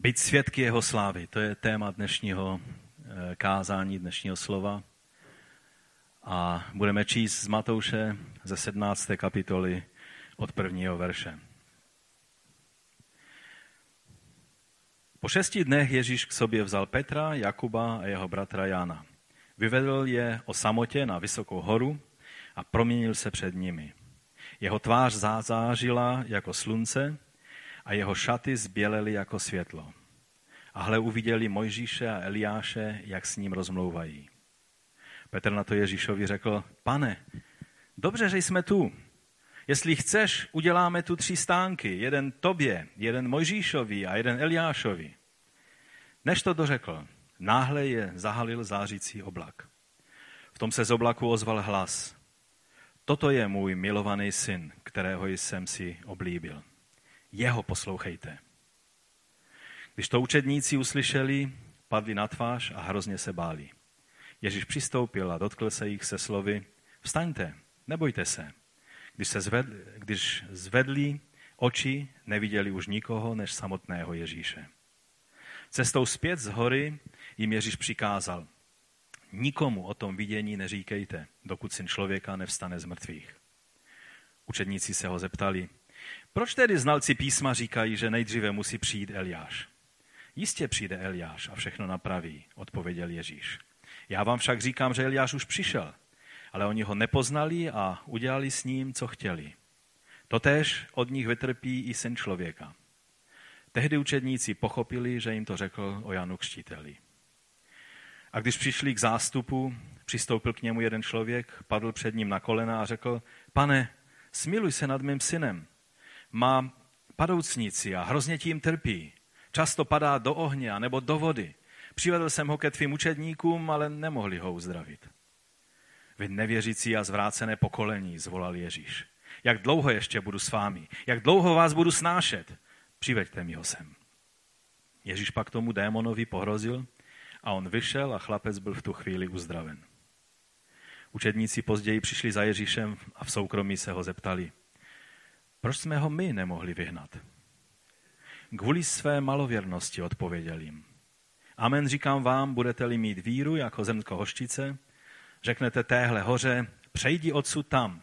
Být svědky jeho slávy, to je téma dnešního eh, kázání, dnešního slova. A budeme číst z Matouše ze 17. kapitoly od prvního verše. Po šesti dnech Ježíš k sobě vzal Petra, Jakuba a jeho bratra Jana. Vyvedl je o samotě na vysokou horu a proměnil se před nimi. Jeho tvář zářila jako slunce a jeho šaty zbělely jako světlo. A hle uviděli Mojžíše a Eliáše, jak s ním rozmlouvají. Petr na to Ježíšovi řekl, pane, dobře, že jsme tu. Jestli chceš, uděláme tu tři stánky, jeden tobě, jeden Mojžíšovi a jeden Eliášovi. Než to dořekl, náhle je zahalil zářící oblak. V tom se z oblaku ozval hlas. Toto je můj milovaný syn, kterého jsem si oblíbil. Jeho poslouchejte. Když to učedníci uslyšeli, padli na tvář a hrozně se báli. Ježíš přistoupil a dotkl se jich se slovy, vstaňte, nebojte se. Když, se zvedli, když zvedli oči, neviděli už nikoho než samotného Ježíše. Cestou zpět z hory jim Ježíš přikázal, nikomu o tom vidění neříkejte, dokud syn člověka nevstane z mrtvých. Učedníci se ho zeptali, proč tedy znalci písma říkají, že nejdříve musí přijít Eliáš? Jistě přijde Eliáš a všechno napraví, odpověděl Ježíš. Já vám však říkám, že Eliáš už přišel, ale oni ho nepoznali a udělali s ním, co chtěli. Totéž od nich vytrpí i syn člověka. Tehdy učedníci pochopili, že jim to řekl o Janu Křtiteli. A když přišli k zástupu, přistoupil k němu jeden člověk, padl před ním na kolena a řekl, pane, smiluj se nad mým synem. Má padoucnici a hrozně tím trpí. Často padá do ohně nebo do vody. Přivedl jsem ho ke tvým učedníkům, ale nemohli ho uzdravit. Vy nevěřící a zvrácené pokolení, zvolal Ježíš. Jak dlouho ještě budu s vámi? Jak dlouho vás budu snášet? Přiveďte mi ho sem. Ježíš pak tomu démonovi pohrozil a on vyšel a chlapec byl v tu chvíli uzdraven. Učedníci později přišli za Ježíšem a v soukromí se ho zeptali, proč jsme ho my nemohli vyhnat? Kvůli své malověrnosti odpověděl jim. Amen říkám vám, budete-li mít víru jako zemsko hoštice, řeknete téhle hoře, přejdi odsud tam.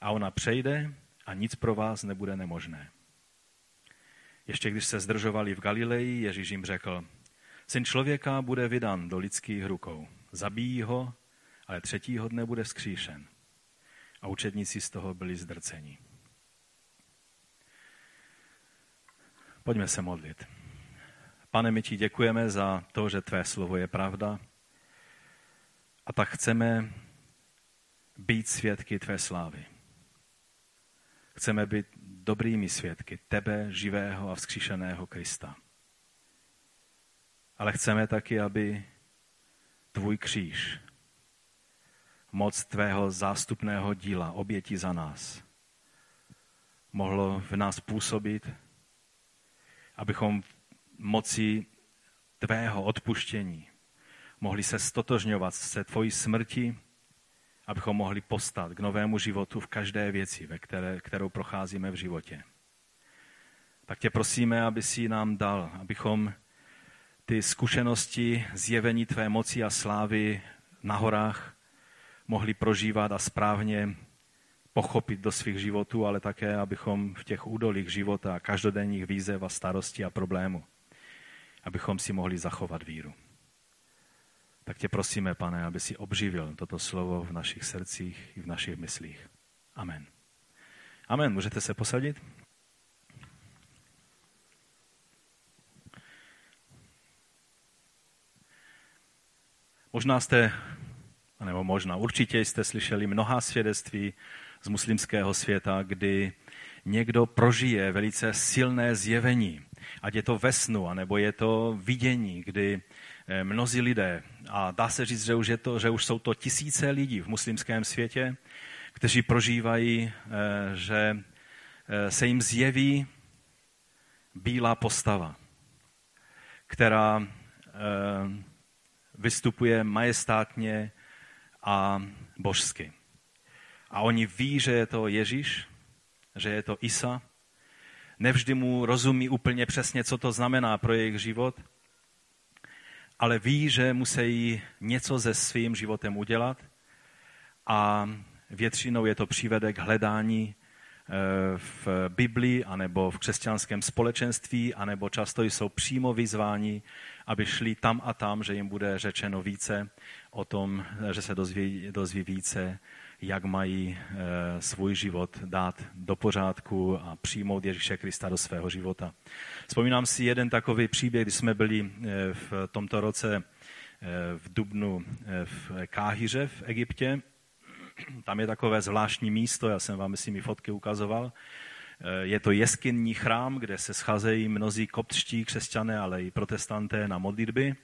A ona přejde a nic pro vás nebude nemožné. Ještě když se zdržovali v Galileji, Ježíš jim řekl, syn člověka bude vydan do lidských rukou. Zabijí ho, ale třetího dne bude vzkříšen. A učedníci z toho byli zdrceni. Pojďme se modlit. Pane, my ti děkujeme za to, že tvé slovo je pravda. A tak chceme být svědky tvé slávy. Chceme být dobrými svědky tebe, živého a vzkříšeného Krista. Ale chceme taky, aby tvůj kříž, moc tvého zástupného díla, oběti za nás, mohlo v nás působit abychom moci tvého odpuštění mohli se stotožňovat se tvojí smrti, abychom mohli postat k novému životu v každé věci, ve které, kterou procházíme v životě. Tak tě prosíme, aby si nám dal, abychom ty zkušenosti zjevení tvé moci a slávy na horách mohli prožívat a správně pochopit do svých životů, ale také, abychom v těch údolích života, každodenních výzev a starostí a problémů, abychom si mohli zachovat víru. Tak tě prosíme, pane, aby si obživil toto slovo v našich srdcích i v našich myslích. Amen. Amen. Můžete se posadit? Možná jste, nebo možná určitě jste slyšeli mnoha svědectví z muslimského světa, kdy někdo prožije velice silné zjevení, ať je to ve snu, anebo je to vidění, kdy eh, mnozí lidé, a dá se říct, že už, je to, že už jsou to tisíce lidí v muslimském světě, kteří prožívají, eh, že eh, se jim zjeví bílá postava, která vystupuje majestátně a božsky. A oni ví, že je to Ježíš, že je to Isa. nevždy mu rozumí úplně přesně, co to znamená pro jejich život, ale ví, že musí něco se svým životem udělat a většinou je to přivede k hledání eh, v Biblii anebo v křesťanském společenství, anebo často jsou přímo vyzváni, aby šli tam a tam, že jim bude řečeno více o tom, že se dozví, dozví více jak mají eh, svůj život dát do pořádku a přijmout Ježíše Krista do svého života. Vzpomínám si jeden takový příběh, když jsme byli eh, v tomto roce eh, v Dubnu v Káhyře v Egyptě. Tam je takové zvláštní místo, já jsem vám, myslím, i fotky ukazoval. Je to jeskyní chrám, kde se scházejí mnozí koptští křesťané, ale i protestanté na modlitby.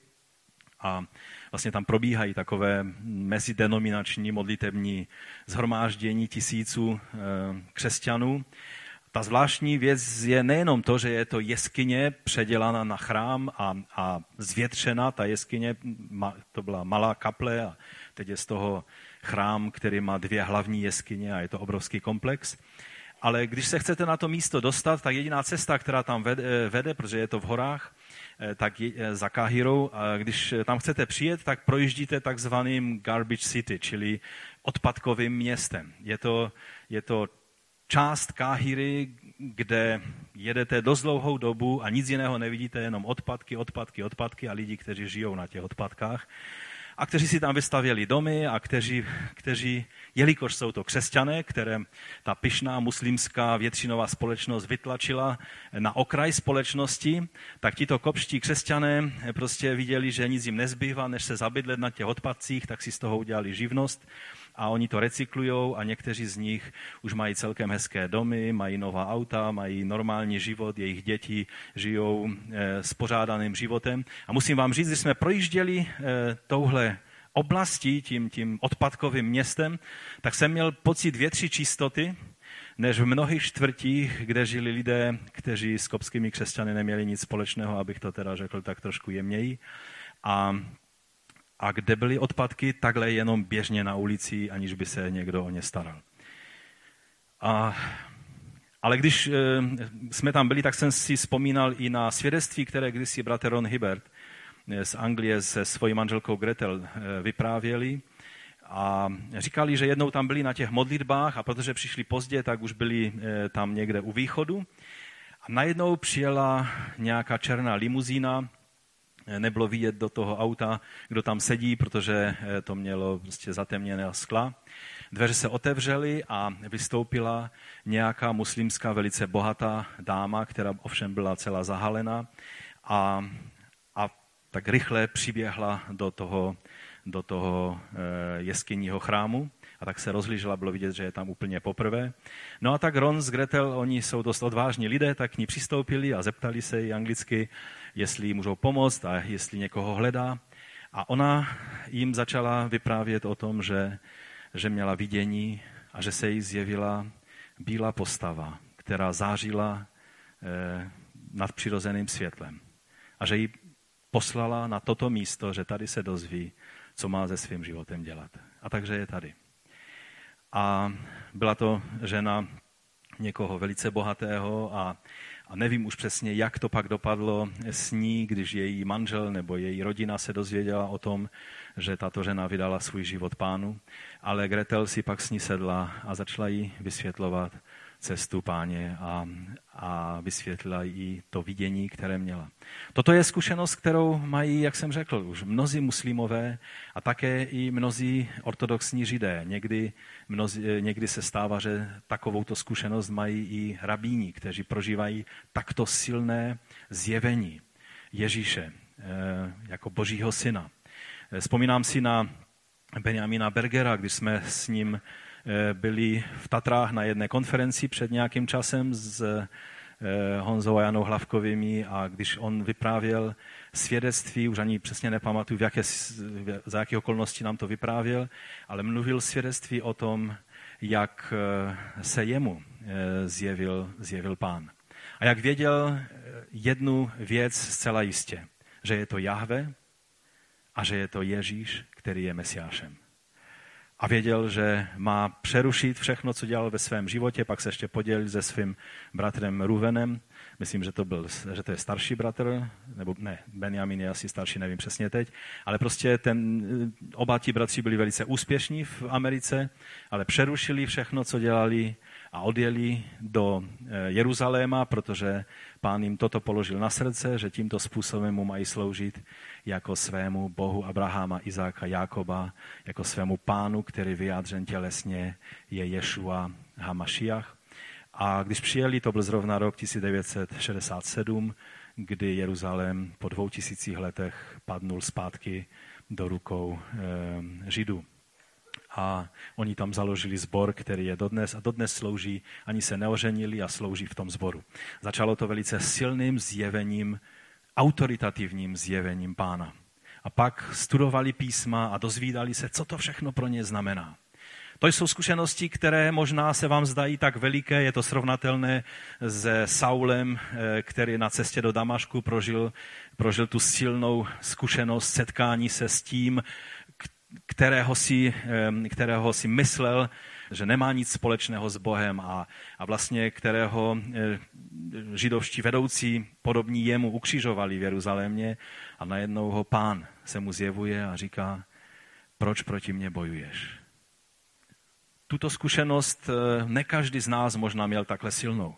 A vlastně tam probíhají takové mezidenominační modlitební zhromáždění tisíců eh, křesťanů. Ta zvláštní věc je nejenom to, že je to jeskyně předělána na chrám a, a zvětřena. Ta jeskyně, to byla malá kaple a teď je z toho chrám, který má dvě hlavní jeskyně a je to obrovský komplex. Ale když se chcete na to místo dostat, tak jediná cesta, která tam vede, eh, vede protože je to v horách, tak eh, za Kahirou. A když tam chcete přijet, tak projíždíte takzvaným garbage city, čili odpadkovým městem. Je to, je to část Káhyry, kde jedete dost dlouhou dobu a nic jiného nevidíte, jenom odpadky, odpadky, odpadky a lidi, kteří žijou na těch odpadkách a kteří si tam vystavěli domy a kteří, kteří jelikož jsou to křesťané, které ta pyšná muslimská většinová společnost vytlačila na okraj společnosti, tak tito kopští křesťané prostě viděli, že nic jim nezbývá, než se zabydlet na těch odpadcích, tak si z toho udělali živnost a oni to recyklují a někteří z nich už mají celkem hezké domy, mají nová auta, mají normální život, jejich děti žijou e, spořádaným životem. A musím vám říct, že jsme projížděli e, touhle oblastí, tím, tím odpadkovým městem, tak jsem měl pocit větší čistoty, než v mnohých čtvrtích, kde žili lidé, kteří s kopskými křesťany neměli nic společného, abych to teda řekl tak trošku jemněji. A, a kde byly odpadky takhle jenom běžně na ulici, aniž by se někdo o ně staral. A, ale když e, jsme tam byli, tak jsem si vzpomínal i na svědectví, které kdysi bratr Ron Hibbert z Anglie se svojí manželkou Gretel eh, vyprávěli a říkali, že jednou tam byli na těch modlitbách a protože přišli pozdě, tak už byli eh, tam někde u východu. A najednou přijela nějaká černá limuzína, eh, nebylo vidět do toho auta, kdo tam sedí, protože to mělo prostě zatemněné skla. Dveře se otevřely a vystoupila nějaká muslimská velice bohatá dáma, která ovšem byla celá zahalena a tak rychle přiběhla do toho, do toho eh, jeskyního chrámu a tak se rozlížela, bylo vidět, že je tam úplně poprvé. No a tak Ron s Gretel, oni jsou dost odvážní lidé, tak k ní přistoupili a zeptali se jí anglicky, jestli jí můžou pomoct a jestli někoho hledá. A ona jim začala vyprávět o tom, že, že měla vidění a že se jí zjevila bílá postava, která zářila eh, nad přirozeným světlem. A že jí poslala na toto místo, že tady se dozví, co má se svým životem dělat. A takže je tady. A byla to žena někoho velice bohatého a, a nevím už přesně, jak to pak dopadlo s ní, když její manžel nebo její rodina se dozvěděla o tom, že tato žena vydala svůj život pánu, ale Gretel si pak s ní sedla a začala jí vysvětlovat, cestu páně a, a vysvětlila jí to vidění, které měla. Toto je zkušenost, kterou mají, jak jsem řekl, už mnozí muslimové a také i mnozí ortodoxní židé. Někdy, mnozí, někdy se stává, že takovouto zkušenost mají i rabíni, kteří prožívají takto silné zjevení Ježíše eh, jako božího syna. Vzpomínám si na Benjamina Bergera, když jsme s ním byli v Tatrách na jedné konferenci před nějakým časem s eh, Honzou a Janou Hlavkovými a když on vyprávěl svědectví, už ani přesně nepamatuju, v jaké, za jaké okolnosti nám to vyprávěl, ale mluvil svědectví o tom, jak eh, se jemu zjevil, zjevil pán. A jak věděl jednu věc zcela jistě, že je to Jahve a že je to Ježíš, který je Mesiášem a věděl, že má přerušit všechno, co dělal ve svém životě, pak se ještě podělil se svým bratrem Ruvenem. Myslím, že to, byl, že to je starší bratr, nebo ne, Benjamin je asi starší, nevím přesně teď, ale prostě ten, oba ti bratři byli velice úspěšní v Americe, ale přerušili všechno, co dělali a odjeli do eh, Jeruzaléma, protože pán jim toto položil na srdce, že tímto způsobem mu mají sloužit jako svému bohu Abrahama, Izáka, Jákoba, jako svému pánu, který vyjádřen tělesně je Ješua Hamašiach. A když přijeli, to byl zrovna rok 1967, kdy Jeruzalém po dvou tisících letech padnul zpátky do rukou e, Židů a oni tam založili sbor, který je dodnes a dodnes slouží, ani se neoženili a slouží v tom sboru. Začalo to velice silným zjevením, autoritativním zjevením pána. A pak studovali písma a dozvídali se, co to všechno pro ně znamená. To jsou zkušenosti, které možná se vám zdají tak veliké, je to srovnatelné se Saulem, eh, který na cestě do Damašku prožil, prožil tu silnou zkušenost setkání se s tím, kterého si, kterého si myslel, že nemá nic společného s Bohem a, a vlastně kterého eh, židovští vedoucí podobní jemu ukřižovali v Jeruzalémě a najednou ho pán se mu zjevuje a říká, proč proti mně bojuješ? Tuto zkušenost eh, ne každý z nás možná měl takhle silnou.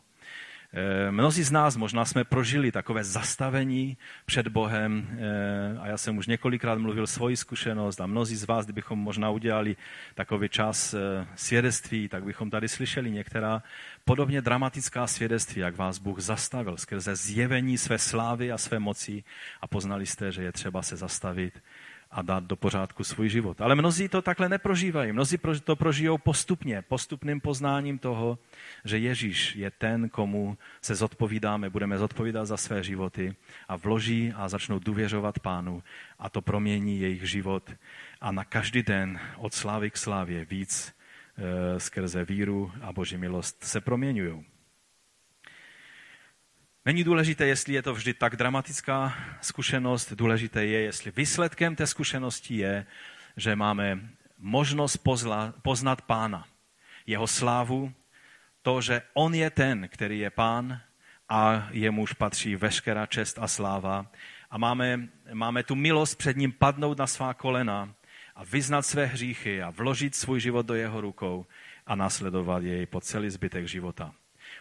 Eh, mnozí z nás možná jsme prožili takové zastavení před Bohem eh, a já jsem už několikrát mluvil svoji zkušenost a mnozí z vás, kdybychom možná udělali takový čas eh, svědectví, tak bychom tady slyšeli některá podobně dramatická svědectví, jak vás Bůh zastavil skrze zjevení své slávy a své moci a poznali jste, že je třeba se zastavit a dát do pořádku svůj život. Ale mnozí to takhle neprožívají. Mnozí to prožijou postupně, postupným poznáním toho, že Ježíš je ten, komu se zodpovídáme, budeme zodpovídat za své životy a vloží a začnou důvěřovat pánu a to promění jejich život a na každý den od slávy k slávě víc e, skrze víru a boží milost se proměňují. Není důležité, jestli je to vždy tak dramatická zkušenost, důležité je, jestli výsledkem té zkušenosti je, že máme možnost poznat pána, jeho slávu, to, že on je ten, který je pán a jemuž patří veškerá čest a sláva. A máme, máme tu milost před ním padnout na svá kolena a vyznat své hříchy a vložit svůj život do jeho rukou a následovat jej po celý zbytek života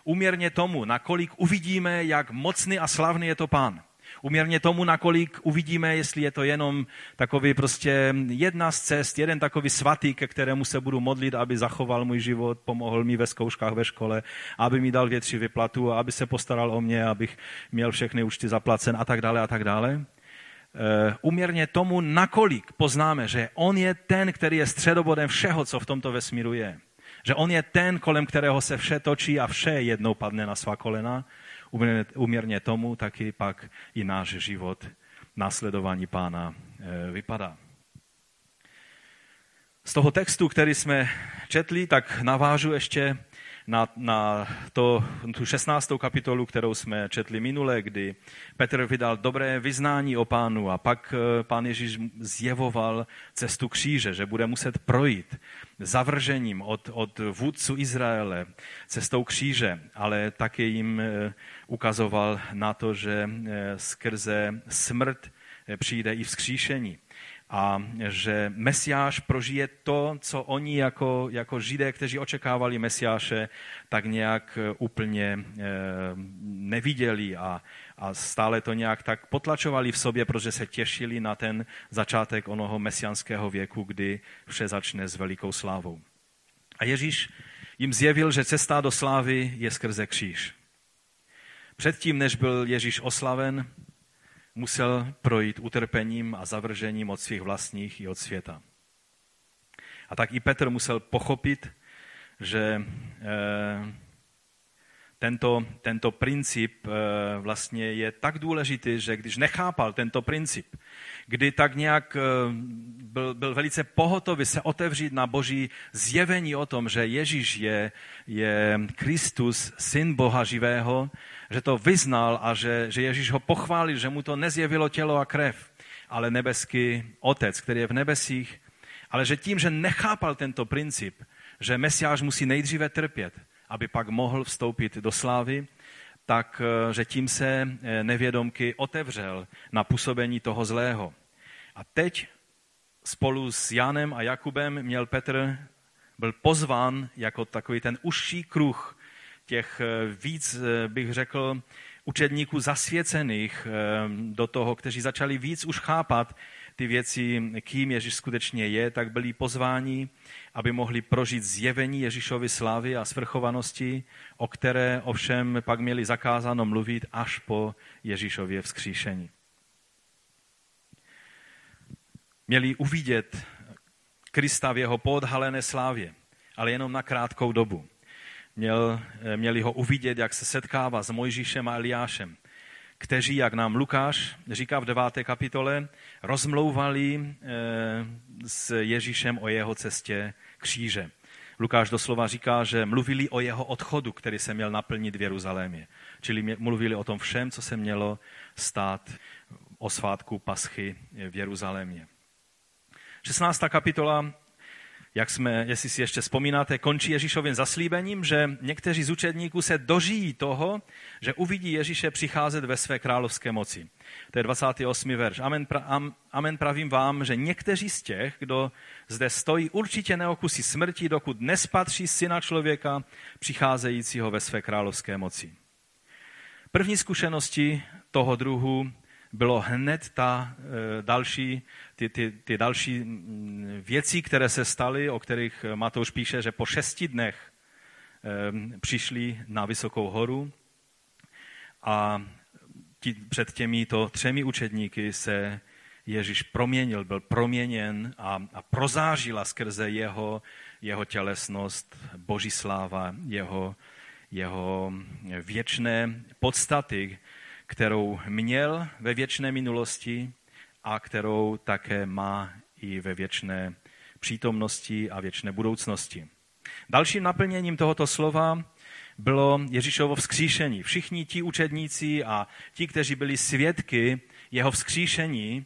uměrně tomu, nakolik uvidíme, jak mocný a slavný je to pán. Uměrně tomu, nakolik uvidíme, jestli je to jenom takový prostě jedna z cest, jeden takový svatý, ke kterému se budu modlit, aby zachoval můj život, pomohl mi ve zkouškách ve škole, aby mi dal větší vyplatu, aby se postaral o mě, abych měl všechny účty zaplacen a tak dále a tak dále. Uměrně eh, tomu, nakolik poznáme, že on je ten, který je středobodem všeho, co v tomto vesmíru je. Že on je ten, kolem kterého se vše točí a vše jednou padne na svá kolena. Uměrně tomu taky pak i náš život následování pána eh, vypadá. Z toho textu, který jsme četli, tak navážu ještě na, na to, tu 16. kapitolu, kterou jsme četli minule, kdy Petr vydal dobré vyznání o pánu a pak eh, pán Ježíš zjevoval cestu kříže, že bude muset projít zavržením od, od vůdců Izraele cestou kříže, ale také jim eh, ukazoval na to, že eh, skrze smrt přijde i vzkříšení a že Mesiáš prožije to, co oni jako, jako židé, kteří očekávali Mesiáše, tak nějak eh, úplně eh, neviděli a, a stále to nějak tak potlačovali v sobě, protože se těšili na ten začátek onoho mesianského věku, kdy vše začne s velikou slávou. A Ježíš jim zjevil, že cesta do slávy je skrze kříž. Předtím, než byl Ježíš oslaven, musel projít utrpením a zavržením od svých vlastních i od světa. A tak i Petr musel pochopit, že eh, tento, tento princip eh, vlastně je tak důležitý, že když nechápal tento princip, kdy tak nějak eh, byl, byl velice pohotový se otevřít na boží zjevení o tom, že Ježíš je, je Kristus, syn Boha živého, že to vyznal a že, že Ježíš ho pochválil, že mu to nezjevilo tělo a krev, ale nebeský otec, který je v nebesích, ale že tím, že nechápal tento princip, že Mesiáš musí nejdříve trpět, aby pak mohl vstoupit do slávy, tak eh, že tím se eh, nevědomky otevřel na působení toho zlého. A teď spolu s Janem a Jakubem měl Petr, byl pozván jako takový ten užší kruh těch eh, víc, bych řekl, učedníků zasvěcených do toho, kteří začali víc už chápat ty věci, kým Ježíš skutečně je, tak byli pozváni, aby mohli prožít zjevení Ježíšovy slávy a svrchovanosti, o které ovšem pak měli zakázáno mluvit až po Ježíšově vzkříšení. Měli uvidět Krista v jeho podhalené slávě, ale jenom na krátkou dobu. Měl, měli ho uvidět, jak se setkává s Mojžíšem a Eliášem kteří, jak nám Lukáš říká v deváté kapitole, rozmlouvali eh, s Ježíšem o jeho cestě kříže. Lukáš doslova říká, že mluvili o jeho odchodu, který se měl naplnit v Jeruzalémě. Čili mluvili o tom všem, co se mělo stát o svátku Paschy v Jeruzalémě. 16. kapitola jak jsme, jestli si ještě vzpomínáte, končí Ježíšovým zaslíbením, že někteří z učedníků se dožijí toho, že uvidí Ježíše přicházet ve své královské moci. To je 28. verš. Amen, pra, am, amen pravím vám, že někteří z těch, kdo zde stojí, určitě neokusí smrti, dokud nespatří syna člověka přicházejícího ve své královské moci. První zkušenosti toho druhu bylo hned ta e, další, ty, ty, ty další mm, věci, které se staly, o kterých Matouš píše, že po šesti dnech e, přišli na Vysokou horu a tí, před těmito třemi učedníky se Ježíš proměnil, byl proměněn a, a prozážila skrze jeho, jeho tělesnost, boží sláva, jeho, jeho věčné podstaty, kterou měl ve věčné minulosti a kterou také má i ve věčné přítomnosti a věčné budoucnosti. Dalším naplněním tohoto slova bylo Ježíšovo vzkříšení. Všichni ti učedníci a ti, kteří byli svědky jeho vzkříšení,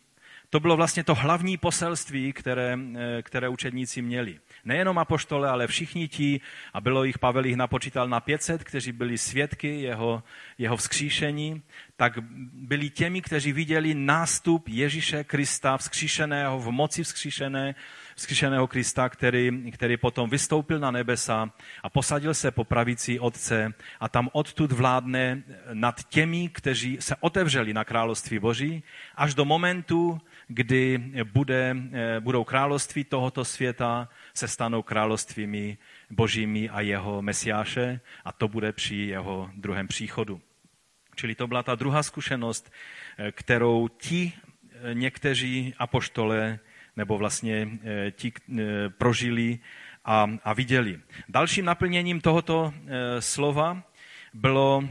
to bylo vlastně to hlavní poselství, které, eh, které učedníci měli. Nejenom apoštole, ale všichni ti, a bylo jich, Pavel jich napočítal na 500, kteří byli svědky jeho, jeho vzkříšení, tak byli těmi, kteří viděli nástup Ježíše Krista vzkříšeného, v moci vzkříšené, vzkříšeného Krista, který, který potom vystoupil na nebesa a posadil se po pravici Otce a tam odtud vládne nad těmi, kteří se otevřeli na království Boží, až do momentu, kdy bude, eh, budou království tohoto světa, se stanou královstvími božími a jeho mesiáše a to bude při jeho druhém příchodu. Čili to byla ta druhá zkušenost, eh, kterou ti eh, někteří apoštole nebo vlastně ti prožili a, a viděli. Dalším naplněním tohoto slova bylo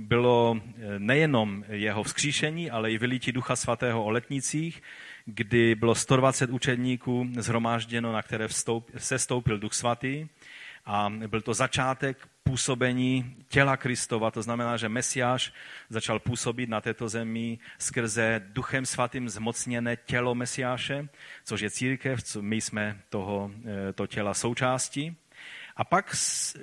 bylo eh, nejenom jeho vzkříšení, ale i vylítí Ducha Svatého o letnicích, kdy bylo 120 učedníků zhromážděno, na které vstoup, se stoupil Duch Svatý. A byl to začátek působení těla Kristova, to znamená, že Mesiáš začal působit na této zemi skrze Duchem Svatým zmocněné tělo Mesiáše, což je církev, co my jsme toho, eh, to těla součástí. A pak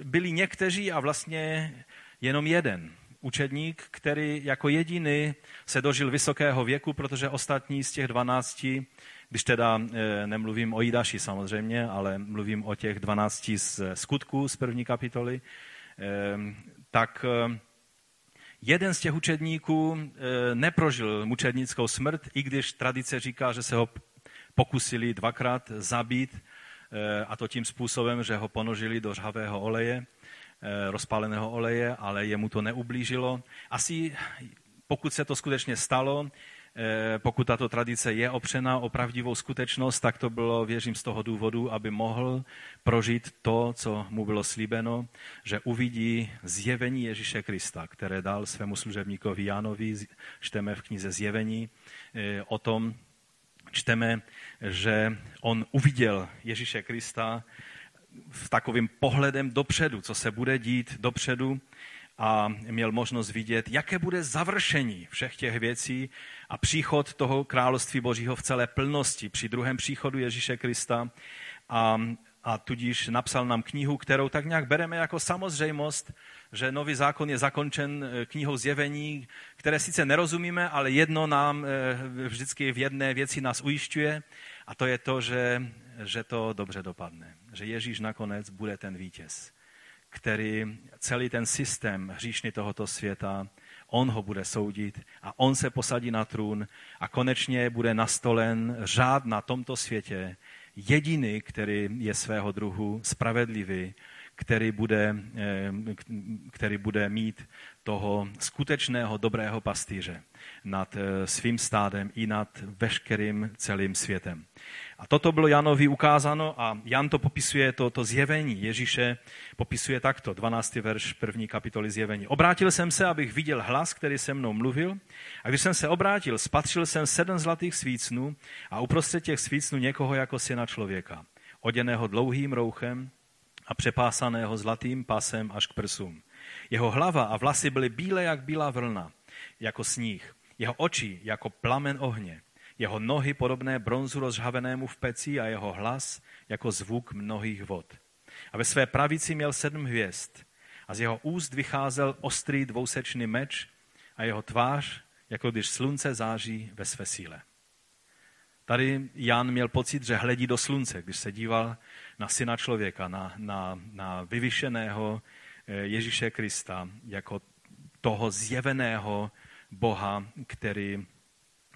byli někteří a vlastně jenom jeden, učedník, který jako jediný se dožil vysokého věku, protože ostatní z těch dvanácti, když teda eh, nemluvím o Jidaši samozřejmě, ale mluvím o těch dvanácti z skutků z první kapitoly, tak eh, jeden z těch učedníků neprožil mučednickou smrt, i když tradice říká, že se ho pokusili dvakrát zabít, a to tím způsobem, že ho ponožili do řhavého oleje. Rozpáleného oleje, ale jemu to neublížilo. Asi pokud se to skutečně stalo, pokud tato tradice je opřena o pravdivou skutečnost, tak to bylo, věřím, z toho důvodu, aby mohl prožít to, co mu bylo slíbeno, že uvidí zjevení Ježíše Krista, které dal svému služebníkovi Jánovi, čteme v knize Zjevení, eh, o tom čteme, že on uviděl Ježíše Krista v takovým pohledem dopředu, co se bude dít dopředu a měl možnost vidět, jaké bude završení všech těch věcí a příchod toho království Božího v celé plnosti při druhém příchodu Ježíše Krista. A, a tudíž napsal nám knihu, kterou tak nějak bereme jako samozřejmost, že nový zákon je zakončen eh, knihou zjevení, které sice nerozumíme, ale jedno nám eh, vždycky v jedné věci nás ujišťuje a to je to, že, že to dobře dopadne. Že Ježíš nakonec bude ten vítěz, který celý ten systém hříšný tohoto světa, on ho bude soudit a on se posadí na trůn a konečně bude nastolen řád na tomto světě, jediný, který je svého druhu spravedlivý, který bude, eh, který bude mít toho skutečného dobrého pastýře nad eh, svým stádem i nad veškerým celým světem. A toto bylo Janovi ukázáno a Jan to popisuje, to, to zjevení Ježíše popisuje takto, 12. verš první kapitoly zjevení. Obrátil jsem se, abych viděl hlas, který se mnou mluvil a když jsem se obrátil, spatřil jsem sedm zlatých svícnů a uprostřed těch svícnů někoho jako syna člověka, oděného dlouhým rouchem a přepásaného zlatým pasem až k prsům. Jeho hlava a vlasy byly bílé jak bílá vlna, jako sníh. Jeho oči jako plamen ohně. Jeho nohy podobné bronzu rozžhavenému v peci a jeho hlas jako zvuk mnohých vod. A ve své pravici měl sedm hvězd a z jeho úst vycházel ostrý dvousečný meč a jeho tvář, jako když slunce září ve své síle. Tady Jan měl pocit, že hledí do slunce, když se díval na syna člověka, na, na, na vyvyšeného eh, Ježíše Krista, jako toho zjeveného Boha, který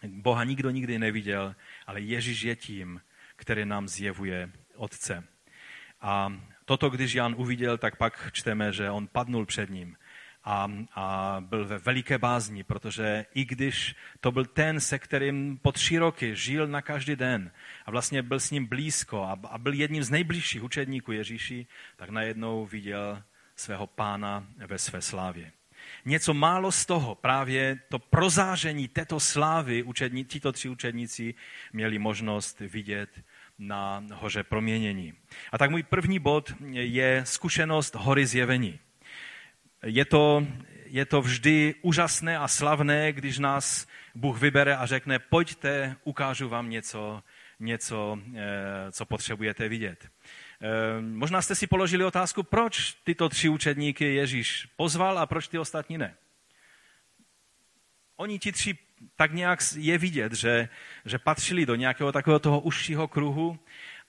Boha nikdo nikdy neviděl, ale Ježíš je tím, který nám zjevuje Otce. A toto, když Jan uviděl, tak pak čteme, že on padnul před ním a, a byl ve veliké bázni, protože i když to byl ten, se kterým po tři roky žil na každý den a vlastně byl s ním blízko a, a byl jedním z nejbližších učedníků Ježíši, tak najednou viděl svého pána ve své slávě. Něco málo z toho, právě to prozáření této slávy tito tři učedníci měli možnost vidět na hoře proměnění. A tak můj první bod je zkušenost hory zjevení je to, je to vždy úžasné a slavné, když nás Bůh vybere a řekne, pojďte, ukážu vám něco, něco, eh, co potřebujete vidět. Eh, možná jste si položili otázku, proč tyto tři učedníky Ježíš pozval a proč ty ostatní ne. Oni ti tři tak nějak je vidět, že, že patřili do nějakého takového toho užšího kruhu,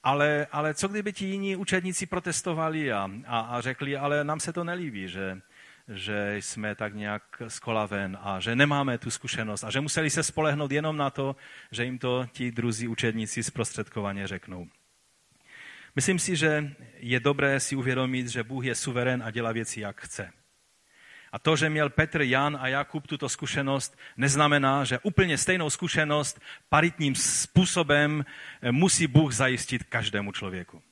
ale, ale co kdyby ti jiní učedníci protestovali a, a, a řekli, ale nám se to nelíbí, že, že jsme tak nějak skolaven a že nemáme tu zkušenost a že museli se spolehnout jenom na to, že jim to ti druzí učedníci zprostředkovaně řeknou. Myslím si, že je dobré si uvědomit, že Bůh je suverén a dělá věci, jak chce. A to, že měl Petr, Jan a Jakub tuto zkušenost, neznamená, že úplně stejnou zkušenost paritním způsobem musí Bůh zajistit každému člověku.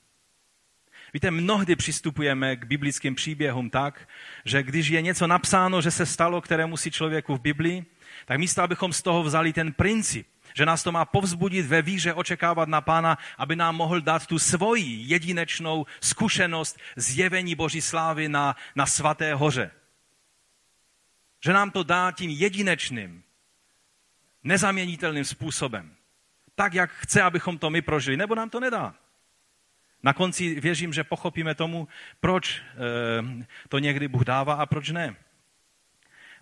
Víte, mnohdy přistupujeme k biblickým příběhům tak, že když je něco napsáno, že se stalo kterému si člověku v Biblii, tak místo, abychom z toho vzali ten princip, že nás to má povzbudit ve víře očekávat na Pána, aby nám mohl dát tu svoji jedinečnou zkušenost zjevení Boží slávy na, na svaté hoře. Že nám to dá tím jedinečným, nezaměnitelným způsobem. Tak, jak chce, abychom to my prožili, nebo nám to nedá. Na konci věřím, že pochopíme tomu, proč eh, to někdy Bůh dává a proč ne.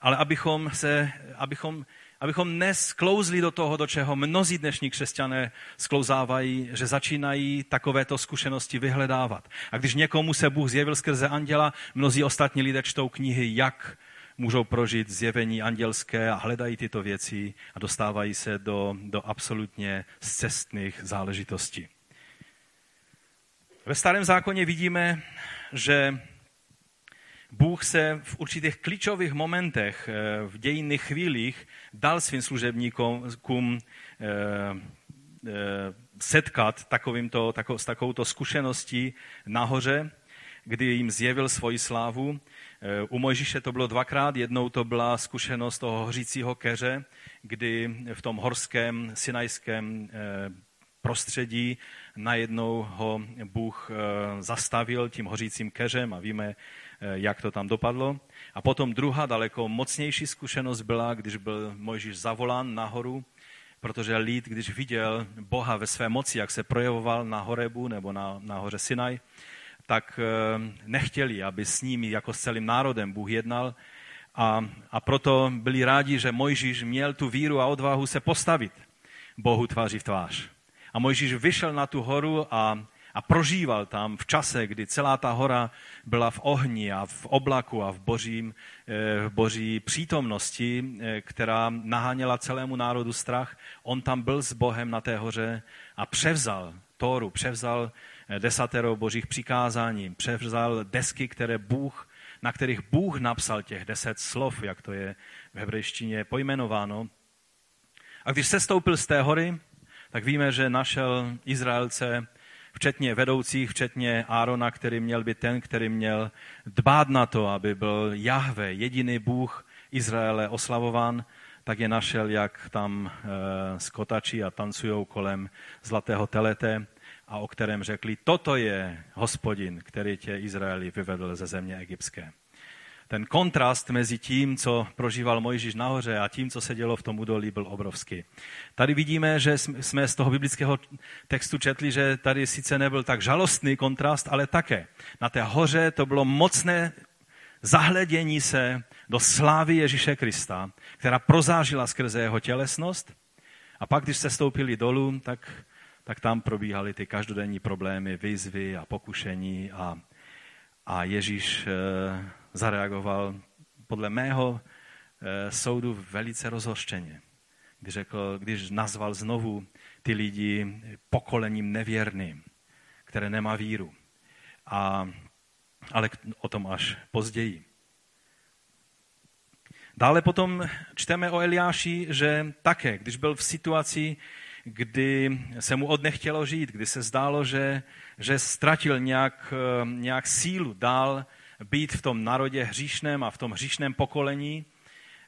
Ale abychom, se, abychom, abychom nesklouzli do toho, do čeho mnozí dnešní křesťané sklouzávají, že začínají takovéto zkušenosti vyhledávat. A když někomu se Bůh zjevil skrze anděla, mnozí ostatní lidé čtou knihy, jak můžou prožít zjevení andělské a hledají tyto věci a dostávají se do, do absolutně zcestných záležitostí. Ve starém zákoně vidíme, že Bůh se v určitých klíčových momentech, eh, v dějinných chvílích dal svým služebníkům eh, eh, setkat takovýmto, tako, s takovouto zkušeností nahoře, kdy jim zjevil svoji slávu. U Mojžíše to bylo dvakrát. Jednou to byla zkušenost toho hořícího keře, kdy v tom horském sinajském prostředí najednou ho Bůh zastavil tím hořícím keřem a víme, jak to tam dopadlo. A potom druhá daleko mocnější zkušenost byla, když byl Mojžíš zavolán nahoru, protože lid, když viděl Boha ve své moci, jak se projevoval na Horebu nebo na, na hoře Sinaj, tak nechtěli, aby s nimi jako s celým národem Bůh jednal. A, a proto byli rádi, že Mojžíš měl tu víru a odvahu se postavit Bohu tváří v tvář. A Mojžíš vyšel na tu horu a, a prožíval tam v čase, kdy celá ta hora byla v ohni a v oblaku a v božím, eh, v boží přítomnosti, eh, která naháněla celému národu strach. On tam byl s Bohem na té hoře a převzal Tóru, převzal eh, desatero božích přikázání, převzal desky, které Bůh, na kterých Bůh napsal těch deset slov, jak to je v hebrejštině pojmenováno. A když se stoupil z té hory, tak víme, že našel Izraelce, včetně vedoucích, včetně Árona, který měl být ten, který měl dbát na to, aby byl Jahve, jediný Bůh Izraele oslavován, tak je našel, jak tam e, skotačí a tancují kolem zlatého telete a o kterém řekli, toto je hospodin, který tě Izraeli vyvedl ze země egyptské ten kontrast mezi tím, co prožíval Mojžíš nahoře a tím, co se dělo v tom údolí, byl obrovský. Tady vidíme, že jsme z toho biblického textu četli, že tady sice nebyl tak žalostný kontrast, ale také. Na té hoře to bylo mocné zahledění se do slávy Ježíše Krista, která prozážila skrze jeho tělesnost. A pak, když se stoupili dolů, tak, tak tam probíhaly ty každodenní problémy, výzvy a pokušení a, a Ježíš eh, zareagoval podle mého eh, soudu velice rozhořčeně, když, řekl, když nazval znovu ty lidi pokolením nevěrným, které nemá víru. A, ale o tom až později. Dále potom čteme o Eliáši, že také, když byl v situaci, kdy se mu odnechtělo žít, kdy se zdálo, že, že ztratil nějak, eh, nějak sílu dál být v tom národě hříšném a v tom hříšném pokolení,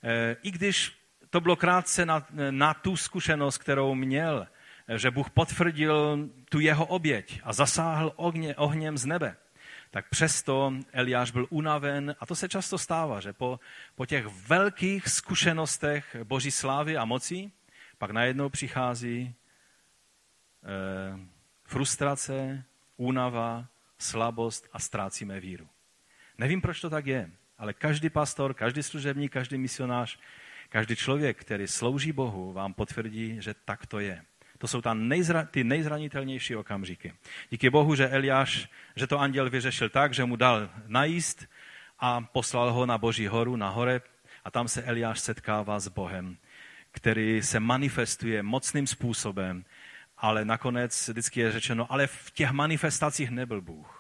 eh, i když to bylo krátce na, na tu zkušenost, kterou měl, eh, že Bůh potvrdil tu jeho oběť a zasáhl ohně, ohněm z nebe, tak přesto Eliáš byl unaven a to se často stává, že po, po těch velkých zkušenostech boží slávy a moci pak najednou přichází eh, frustrace, únava, slabost a ztrácíme víru. Nevím, proč to tak je, ale každý pastor, každý služebník, každý misionář, každý člověk, který slouží Bohu, vám potvrdí, že tak to je. To jsou tam nejzra, ty nejzranitelnější okamžiky. Díky Bohu, že Eliáš, že to anděl vyřešil tak, že mu dal najíst a poslal ho na Boží horu, na hore a tam se Eliáš setkává s Bohem, který se manifestuje mocným způsobem, ale nakonec vždycky je řečeno, ale v těch manifestacích nebyl Bůh.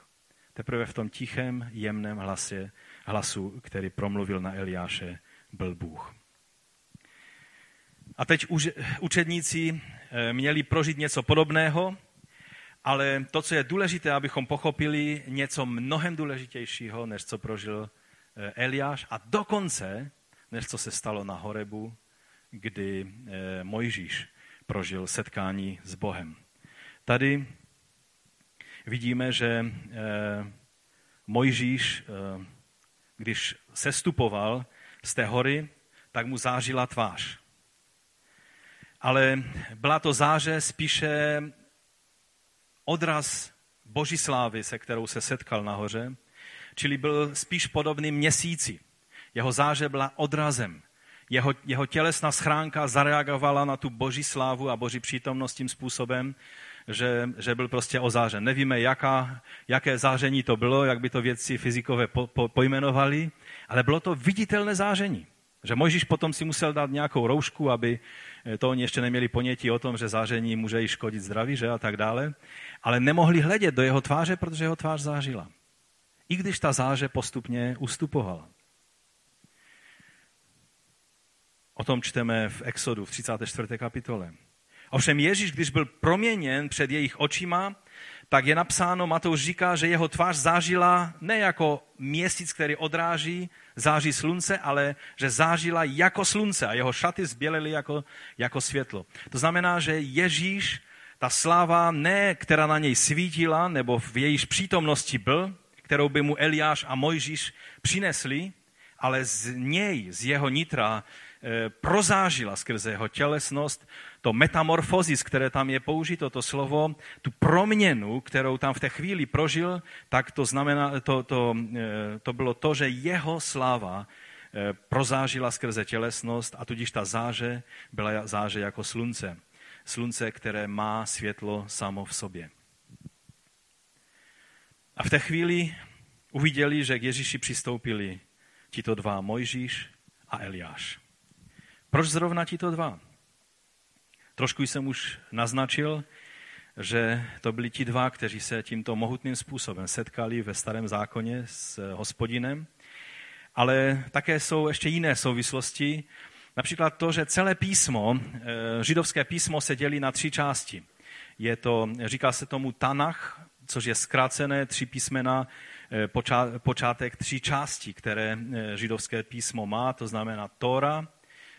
Teprve v tom tichém, jemném hlasě, hlasu, který promluvil na Eliáše, byl Bůh. A teď učedníci eh, měli prožít něco podobného, ale to, co je důležité, abychom pochopili něco mnohem důležitějšího, než co prožil eh, Eliáš a dokonce, než co se stalo na Horebu, kdy eh, Mojžíš prožil setkání s Bohem. Tady vidíme, že eh, Mojžíš, eh, když sestupoval z té hory, tak mu zářila tvář. Ale byla to záře spíše odraz boží slávy, se kterou se setkal nahoře, čili byl spíš podobný měsíci. Jeho záře byla odrazem. Jeho, jeho tělesná schránka zareagovala na tu boží slávu a boží přítomnost tím způsobem, že, že byl prostě ozářen. Nevíme, jaká, jaké záření to bylo, jak by to vědci fyzikové po, po, pojmenovali, ale bylo to viditelné záření. Že Mojžíš potom si musel dát nějakou roušku, aby eh, to oni ještě neměli ponětí o tom, že záření může i škodit zdraví, že a tak dále. Ale nemohli hledět do jeho tváře, protože jeho tvář zářila. I když ta záře postupně ustupovala. O tom čteme v Exodu v 34. kapitole. Ovšem Ježíš, když byl proměněn před jejich očima, tak je napsáno, Matouš říká, že jeho tvář zážila ne jako měsíc, který odráží, září slunce, ale že zážila jako slunce a jeho šaty zbělely jako, jako světlo. To znamená, že Ježíš, ta sláva, ne která na něj svítila, nebo v jejíž přítomnosti byl, kterou by mu Eliáš a Mojžíš přinesli, ale z něj, z jeho nitra prozážila skrze jeho tělesnost, to metamorfozis, které tam je použito, to slovo, tu proměnu, kterou tam v té chvíli prožil, tak to, znamená, to, to, to bylo to, že jeho sláva prozážila skrze tělesnost a tudíž ta záře byla záře jako slunce. Slunce, které má světlo samo v sobě. A v té chvíli uviděli, že k Ježíši přistoupili tito dva, Mojžíš a Eliáš. Proč zrovna tito dva? Trošku jsem už naznačil, že to byli ti dva, kteří se tímto mohutným způsobem setkali ve starém zákoně s hospodinem, ale také jsou ještě jiné souvislosti, například to, že celé písmo, eh, židovské písmo se dělí na tři části. Je to, říká se tomu Tanach, což je zkrácené tři písmena, eh, počátek tří částí, které eh, židovské písmo má, to znamená Tora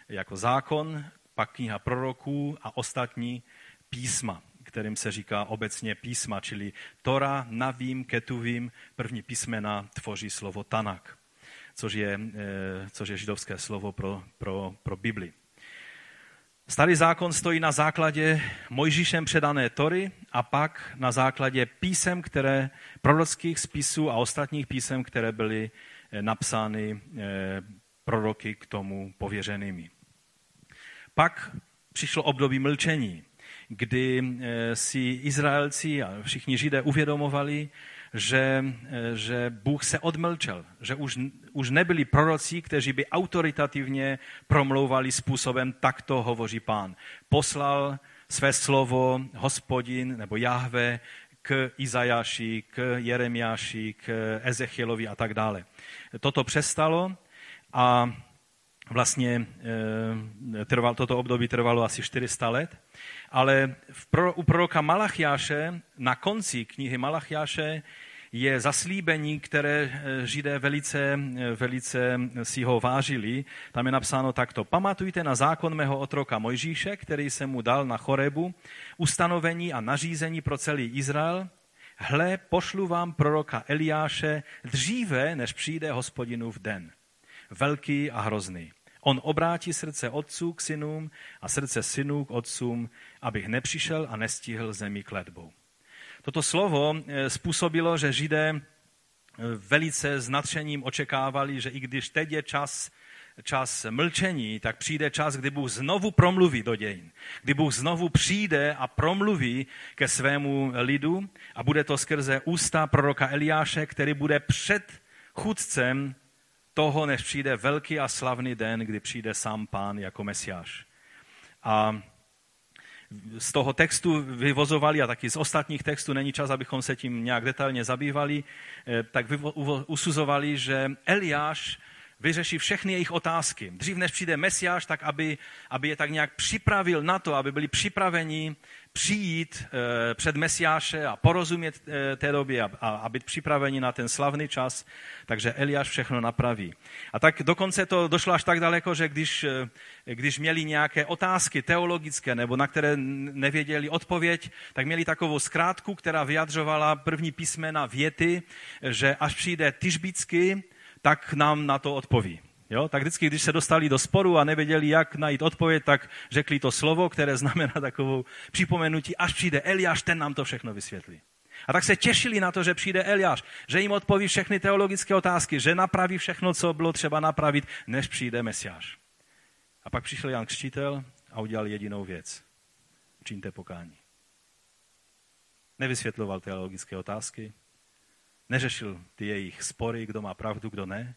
jako zákon, pak kniha proroků a ostatní písma, kterým se říká obecně písma, čili Tora, Navím, Ketuvím, první písmena tvoří slovo Tanak, což je, eh, což je židovské slovo pro, pro, pro Bibli. Starý zákon stojí na základě Mojžíšem předané Tory a pak na základě písem, které, prorockých spisů a ostatních písem, které byly eh, napsány eh, proroky k tomu pověřenými. Pak přišlo období mlčení, kdy eh, si Izraelci a všichni Židé uvědomovali, že, eh, že Bůh se odmlčel, že už, už nebyli proroci, kteří by autoritativně promlouvali způsobem, takto hovoří pán. Poslal své slovo hospodin nebo Jahve k Izajaši, k Jeremiáši, k Ezechielovi a tak dále. Toto přestalo a vlastně e, trval, toto období trvalo asi 400 let, ale v u proroka Malachiáše, na konci knihy Malachiáše, je zaslíbení, které eh, Židé velice, eh, velice si ho vážili. Tam je napsáno takto. Pamatujte na zákon mého otroka Mojžíše, který jsem mu dal na Chorebu, ustanovení a nařízení pro celý Izrael. Hle, pošlu vám proroka Eliáše dříve, než přijde hospodinův den. Velký a hrozný. On obrátí srdce otců k synům a srdce synů k otcům, abych nepřišel a nestihl zemi kletbou. Toto slovo eh, způsobilo, že Židé eh, velice s nadšením očekávali, že i když teď je čas, čas mlčení, tak přijde čas, kdy Bůh znovu promluví do dějin. Kdy Bůh znovu přijde a promluví ke svému lidu a bude to skrze ústa proroka Eliáše, který bude před chudcem toho, než přijde velký a slavný den, kdy přijde sám pán jako mesiáš. A z toho textu vyvozovali a taky z ostatních textů, není čas, abychom se tím nějak detailně zabývali, eh, tak usuzovali, že Eliáš vyřeší všechny jejich otázky. Dřív než přijde Mesiáš, tak aby, aby je tak nějak připravil na to, aby byli připraveni přijít e, před Mesiáše a porozumět e, té době a, být připraveni na ten slavný čas. Takže Eliáš všechno napraví. A tak dokonce to došlo až tak daleko, že když, e, když měli nějaké otázky teologické nebo na které nevěděli odpověď, tak měli takovou zkrátku, která vyjadřovala první písmena věty, že až přijde Tyžbický, tak nám na to odpoví. Jo? Tak vždycky, když se dostali do sporu a nevěděli, jak najít odpověď, tak řekli to slovo, které znamená takovou připomenutí, až přijde Eliáš, ten nám to všechno vysvětlí. A tak se těšili na to, že přijde Eliáš, že jim odpoví všechny teologické otázky, že napraví všechno, co bylo třeba napravit, než přijde Mesiáš. A pak přišel Jan Křtitel a udělal jedinou věc. Čiňte pokání. Nevysvětloval teologické otázky, Neřešil ty jejich spory, kdo má pravdu, kdo ne,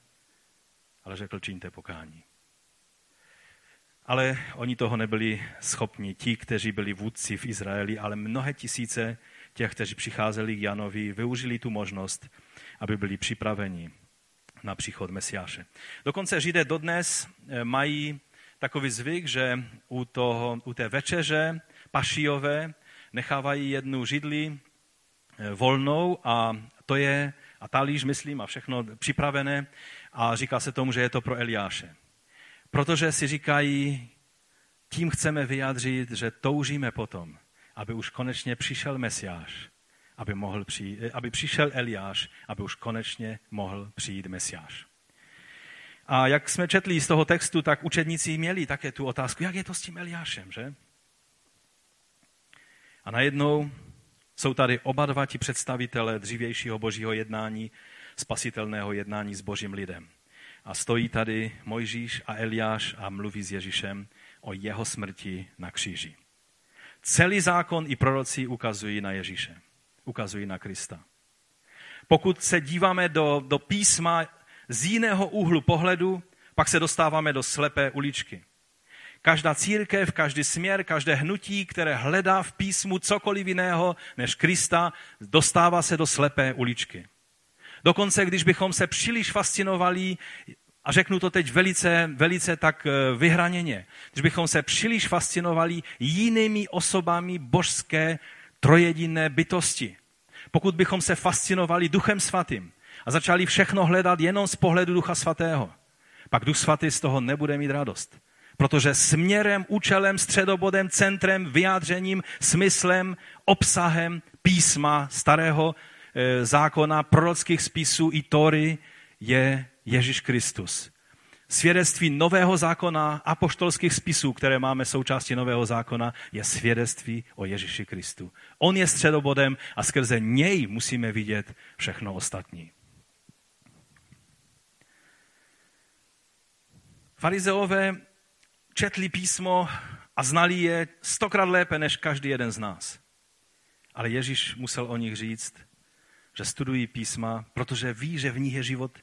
ale řekl, čiňte pokání. Ale oni toho nebyli schopni, ti, kteří byli vůdci v Izraeli, ale mnohé tisíce těch, kteří přicházeli k Janovi, využili tu možnost, aby byli připraveni na příchod Mesiáše. Dokonce Židé dodnes eh, mají takový zvyk, že u, toho, u té večeře pašijové nechávají jednu židli eh, volnou a to je, a talíř, myslím, a všechno připravené a říká se tomu, že je to pro Eliáše. Protože si říkají, tím chceme vyjádřit, že toužíme potom, aby už konečně přišel Mesiáš, aby, mohl přijít, aby přišel Eliáš, aby už konečně mohl přijít Mesiáš. A jak jsme četli z toho textu, tak učedníci měli také tu otázku, jak je to s tím Eliášem, že? A najednou jsou tady oba dva ti představitelé dřívějšího božího jednání, spasitelného jednání s božím lidem. A stojí tady Mojžíš a Eliáš a mluví s Ježíšem o jeho smrti na kříži. Celý zákon i proroci ukazují na Ježíše, ukazují na Krista. Pokud se díváme do, do písma z jiného úhlu pohledu, pak se dostáváme do slepé uličky. Každá církev, každý směr, každé hnutí, které hledá v písmu cokoliv jiného než Krista, dostává se do slepé uličky. Dokonce, když bychom se příliš fascinovali, a řeknu to teď velice, velice tak eh, vyhraněně, když bychom se příliš fascinovali jinými osobami božské trojediné bytosti, pokud bychom se fascinovali Duchem Svatým a začali všechno hledat jenom z pohledu Ducha Svatého, pak Duch Svatý z toho nebude mít radost. Protože směrem, účelem, středobodem, centrem, vyjádřením, smyslem, obsahem písma starého zákona, prorockých spisů i Tory je Ježíš Kristus. Svědectví nového zákona, apoštolských spisů, které máme součástí nového zákona, je svědectví o Ježíši Kristu. On je středobodem a skrze něj musíme vidět všechno ostatní. Farizeové četli písmo a znali je stokrát lépe než každý jeden z nás. Ale Ježíš musel o nich říct, že studují písma, protože ví, že v nich je život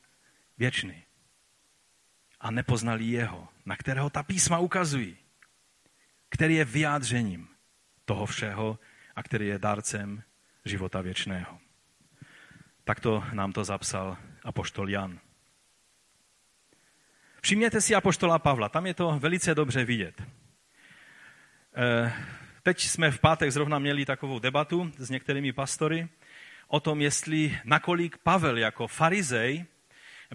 věčný. A nepoznali jeho, na kterého ta písma ukazují, který je vyjádřením toho všeho a který je dárcem života věčného. Takto nám to zapsal apoštol Jan. Všimněte si apoštola Pavla, tam je to velice dobře vidět. Eh, teď jsme v pátek zrovna měli takovou debatu s některými pastory o tom, jestli nakolik Pavel jako farizej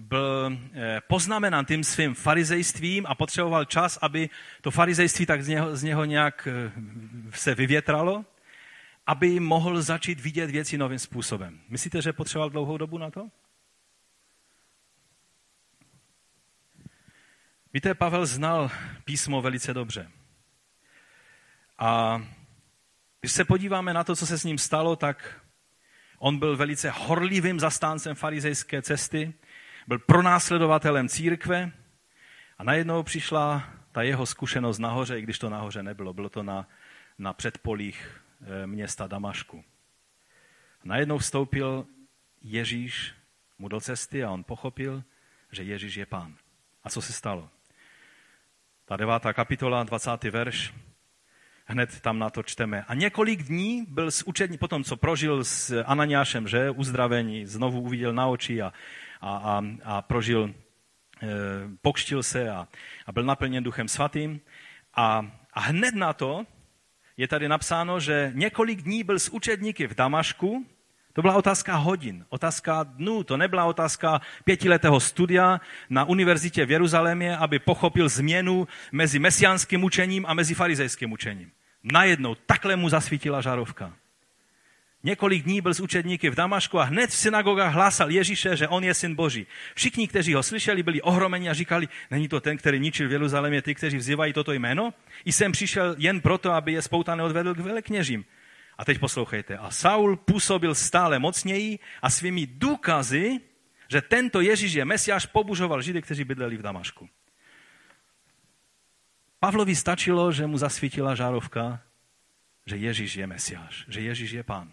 byl eh, poznamenán tím svým farizejstvím a potřeboval čas, aby to farizejství tak z něho, z něho nějak eh, se vyvětralo, aby mohl začít vidět věci novým způsobem. Myslíte, že potřeboval dlouhou dobu na to? Víte, Pavel znal písmo velice dobře. A když se podíváme na to, co se s ním stalo, tak on byl velice horlivým zastáncem farizejské cesty, byl pronásledovatelem církve a najednou přišla ta jeho zkušenost nahoře, i když to nahoře nebylo, bylo to na, na předpolích eh, města Damašku. Najednou vstoupil Ježíš mu do cesty a on pochopil, že Ježíš je pán. A co se stalo? Ta devátá kapitola, 20. verš, hned tam na to čteme. A několik dní byl s učední, potom co prožil s Ananiášem, že, uzdravení, znovu uviděl na oči a, a, a, a prožil, e, pokštil se a, a byl naplněn duchem svatým. A, a hned na to je tady napsáno, že několik dní byl s učedníky v Damašku, to byla otázka hodin, otázka dnů, to nebyla otázka pětiletého studia na univerzitě v Jeruzalémě, aby pochopil změnu mezi mesiánským učením a mezi farizejským učením. Najednou takhle mu zasvítila žárovka. Několik dní byl s učedníky v Damašku a hned v synagogách hlásal Ježíše, že on je syn Boží. Všichni, kteří ho slyšeli, byli ohromeni a říkali, není to ten, který ničil v Jeruzalémě ty, kteří vzývají toto jméno? I jsem přišel jen proto, aby je spoutané odvedl k velekněžím. A teď poslouchejte. A Saul působil stále mocněji a svými důkazy, že tento Ježíš je Mesiáš, pobužoval Židy, kteří bydleli v Damašku. Pavlovi stačilo, že mu zasvítila žárovka, že Ježíš je Mesiáš, že Ježíš je pán.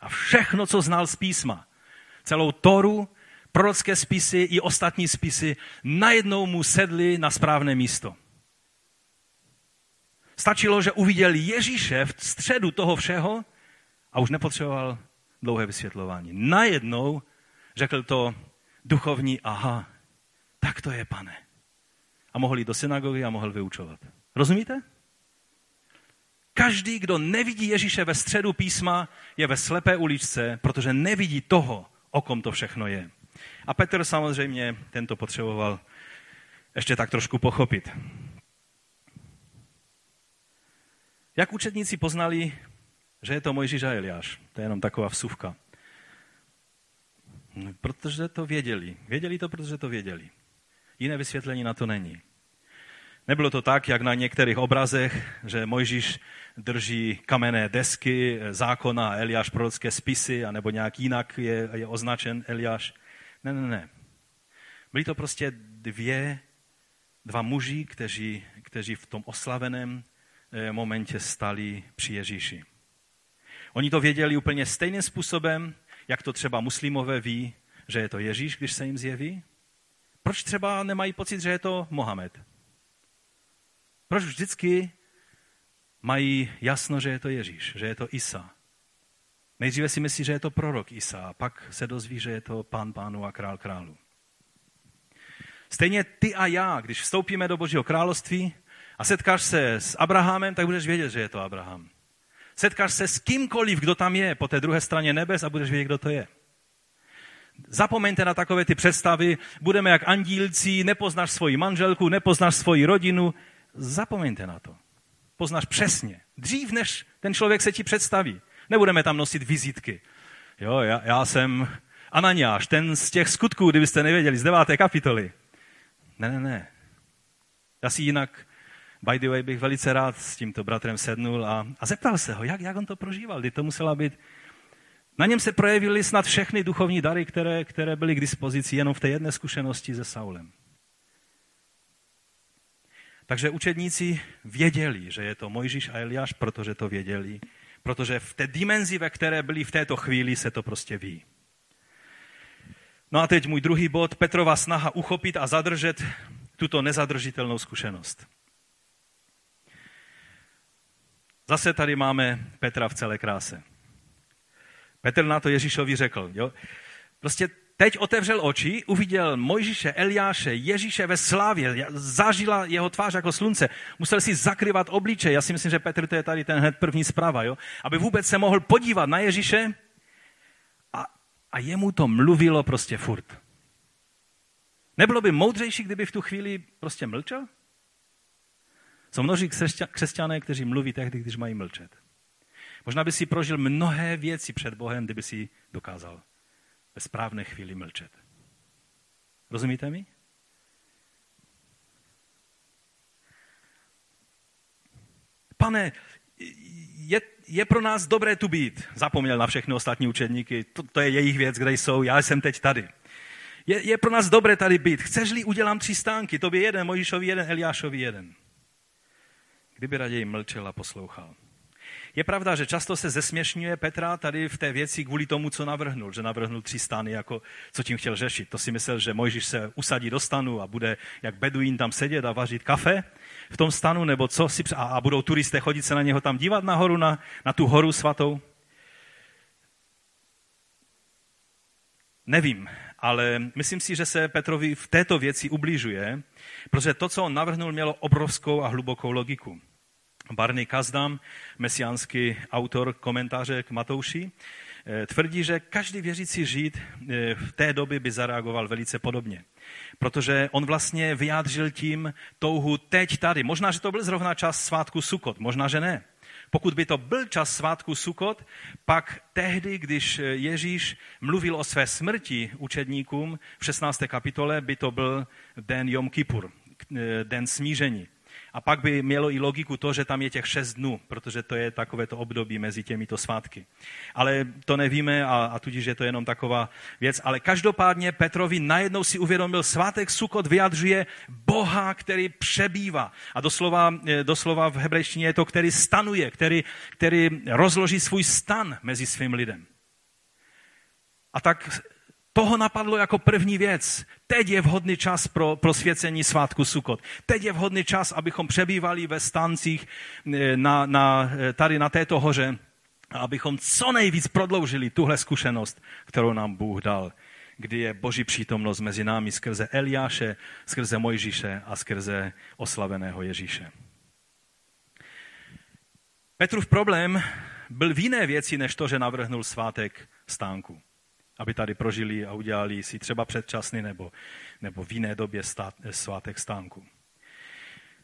A všechno, co znal z písma, celou Toru, prorocké spisy i ostatní spisy, najednou mu sedli na správné místo. Stačilo, že uviděl Ježíše v středu toho všeho a už nepotřeboval dlouhé vysvětlování. Najednou řekl to duchovní, aha, tak to je, pane. A mohl jít do synagogy a mohl vyučovat. Rozumíte? Každý, kdo nevidí Ježíše ve středu písma, je ve slepé uličce, protože nevidí toho, o kom to všechno je. A Petr samozřejmě tento potřeboval ještě tak trošku pochopit. Jak učedníci poznali, že je to Mojžíš a Eliáš? To je jenom taková vsuvka. Protože to věděli. Věděli to, protože to věděli. Jiné vysvětlení na to není. Nebylo to tak, jak na některých obrazech, že Mojžíš drží kamenné desky zákona, Eliáš prorocké spisy, anebo nějak jinak je, je označen Eliáš. Ne, ne, ne. Byly to prostě dvě, dva muži, kteří, kteří v tom oslaveném momentě stali při Ježíši. Oni to věděli úplně stejným způsobem, jak to třeba muslimové ví, že je to Ježíš, když se jim zjeví. Proč třeba nemají pocit, že je to Mohamed? Proč vždycky mají jasno, že je to Ježíš, že je to Isa? Nejdříve si myslí, že je to prorok Isa, a pak se dozví, že je to pán pánu a král králu. Stejně ty a já, když vstoupíme do Božího království a setkáš se s Abrahamem, tak budeš vědět, že je to Abraham. Setkáš se s kýmkoliv, kdo tam je po té druhé straně nebes a budeš vědět, kdo to je. Zapomeňte na takové ty představy, budeme jak andílci, nepoznáš svoji manželku, nepoznáš svoji rodinu. Zapomeňte na to. Poznáš přesně. Dřív, než ten člověk se ti představí. Nebudeme tam nosit vizitky. Jo, já, já jsem Ananiáš, ten z těch skutků, kdybyste nevěděli, z deváté kapitoly. Ne, ne, ne. Já si jinak, by the way, bych velice rád s tímto bratrem sednul a, a zeptal se ho, jak, jak on to prožíval. Kdy to musela být... Na něm se projevily snad všechny duchovní dary, které, které byly k dispozici jenom v té jedné zkušenosti se Saulem. Takže učedníci věděli, že je to Mojžíš a Eliáš, protože to věděli. Protože v té dimenzi, ve které byli v této chvíli, se to prostě ví. No a teď můj druhý bod, Petrova snaha uchopit a zadržet tuto nezadržitelnou zkušenost. Zase tady máme Petra v celé kráse. Petr na to Ježíšovi řekl, jo? Prostě teď otevřel oči, uviděl Mojžíše, Eliáše, Ježíše ve slávě, zažila jeho tvář jako slunce. Musel si zakryvat obličej. Já si myslím, že Petr to je tady ten hned první zpráva, jo? Aby vůbec se mohl podívat na Ježíše a, a jemu to mluvilo prostě furt. Nebylo by moudřejší, kdyby v tu chvíli prostě mlčel? Jsou množí křesťané, kteří mluví tehdy, když mají mlčet. Možná by si prožil mnohé věci před Bohem, kdyby si dokázal ve správné chvíli mlčet. Rozumíte mi? Pane, je, je pro nás dobré tu být. Zapomněl na všechny ostatní učedníky. To, to je jejich věc, kde jsou. Já jsem teď tady. Je, je pro nás dobré tady být. Chceš-li, udělám tři stánky. Tobě jeden, Mojišovi jeden, Eliášovi jeden. Kdyby raději mlčel a poslouchal. Je pravda, že často se zesměšňuje Petra tady v té věci kvůli tomu, co navrhnul, že navrhnul tři stany, jako co tím chtěl řešit. To si myslel, že Mojžíš se usadí do stanu a bude jak beduín tam sedět a vařit kafe v tom stanu, nebo co si, a, a budou turisté chodit se na něho tam dívat nahoru, na, na tu horu svatou. Nevím, ale myslím si, že se Petrovi v této věci ubližuje, protože to, co on navrhnul, mělo obrovskou a hlubokou logiku. Barney Kazdam, mesiánský autor komentáře k Matouši, eh, tvrdí, že každý věřící žid eh, v té době by zareagoval velice podobně. Protože on vlastně vyjádřil tím touhu teď tady. Možná, že to byl zrovna čas svátku Sukot, možná, že ne. Pokud by to byl čas svátku Sukot, pak tehdy, když Ježíš mluvil o své smrti učedníkům v 16. kapitole, by to byl den Jom Kippur, eh, den smíření. A pak by mělo i logiku to, že tam je těch šest dnů, protože to je takovéto období mezi těmito svátky. Ale to nevíme a, a tudíž je to jenom taková věc. Ale každopádně Petrovi najednou si uvědomil, svátek Sukot vyjadřuje Boha, který přebývá. A doslova, eh, doslova v hebrejštině je to, který stanuje, který, který rozloží svůj stan mezi svým lidem. A tak toho napadlo jako první věc. Teď je vhodný čas pro prosvěcení svátku Sukot. Teď je vhodný čas, abychom přebývali ve stancích eh, na, na, eh, tady na této hoře, abychom co nejvíc prodloužili tuhle zkušenost, kterou nám Bůh dal, kdy je Boží přítomnost mezi námi skrze Eliáše, skrze Mojžíše a skrze oslaveného Ježíše. Petrův problém byl v jiné věci, než to, že navrhnul svátek stánku aby tady prožili a udělali si třeba předčasný nebo, nebo v jiné době stát, svátek stánku.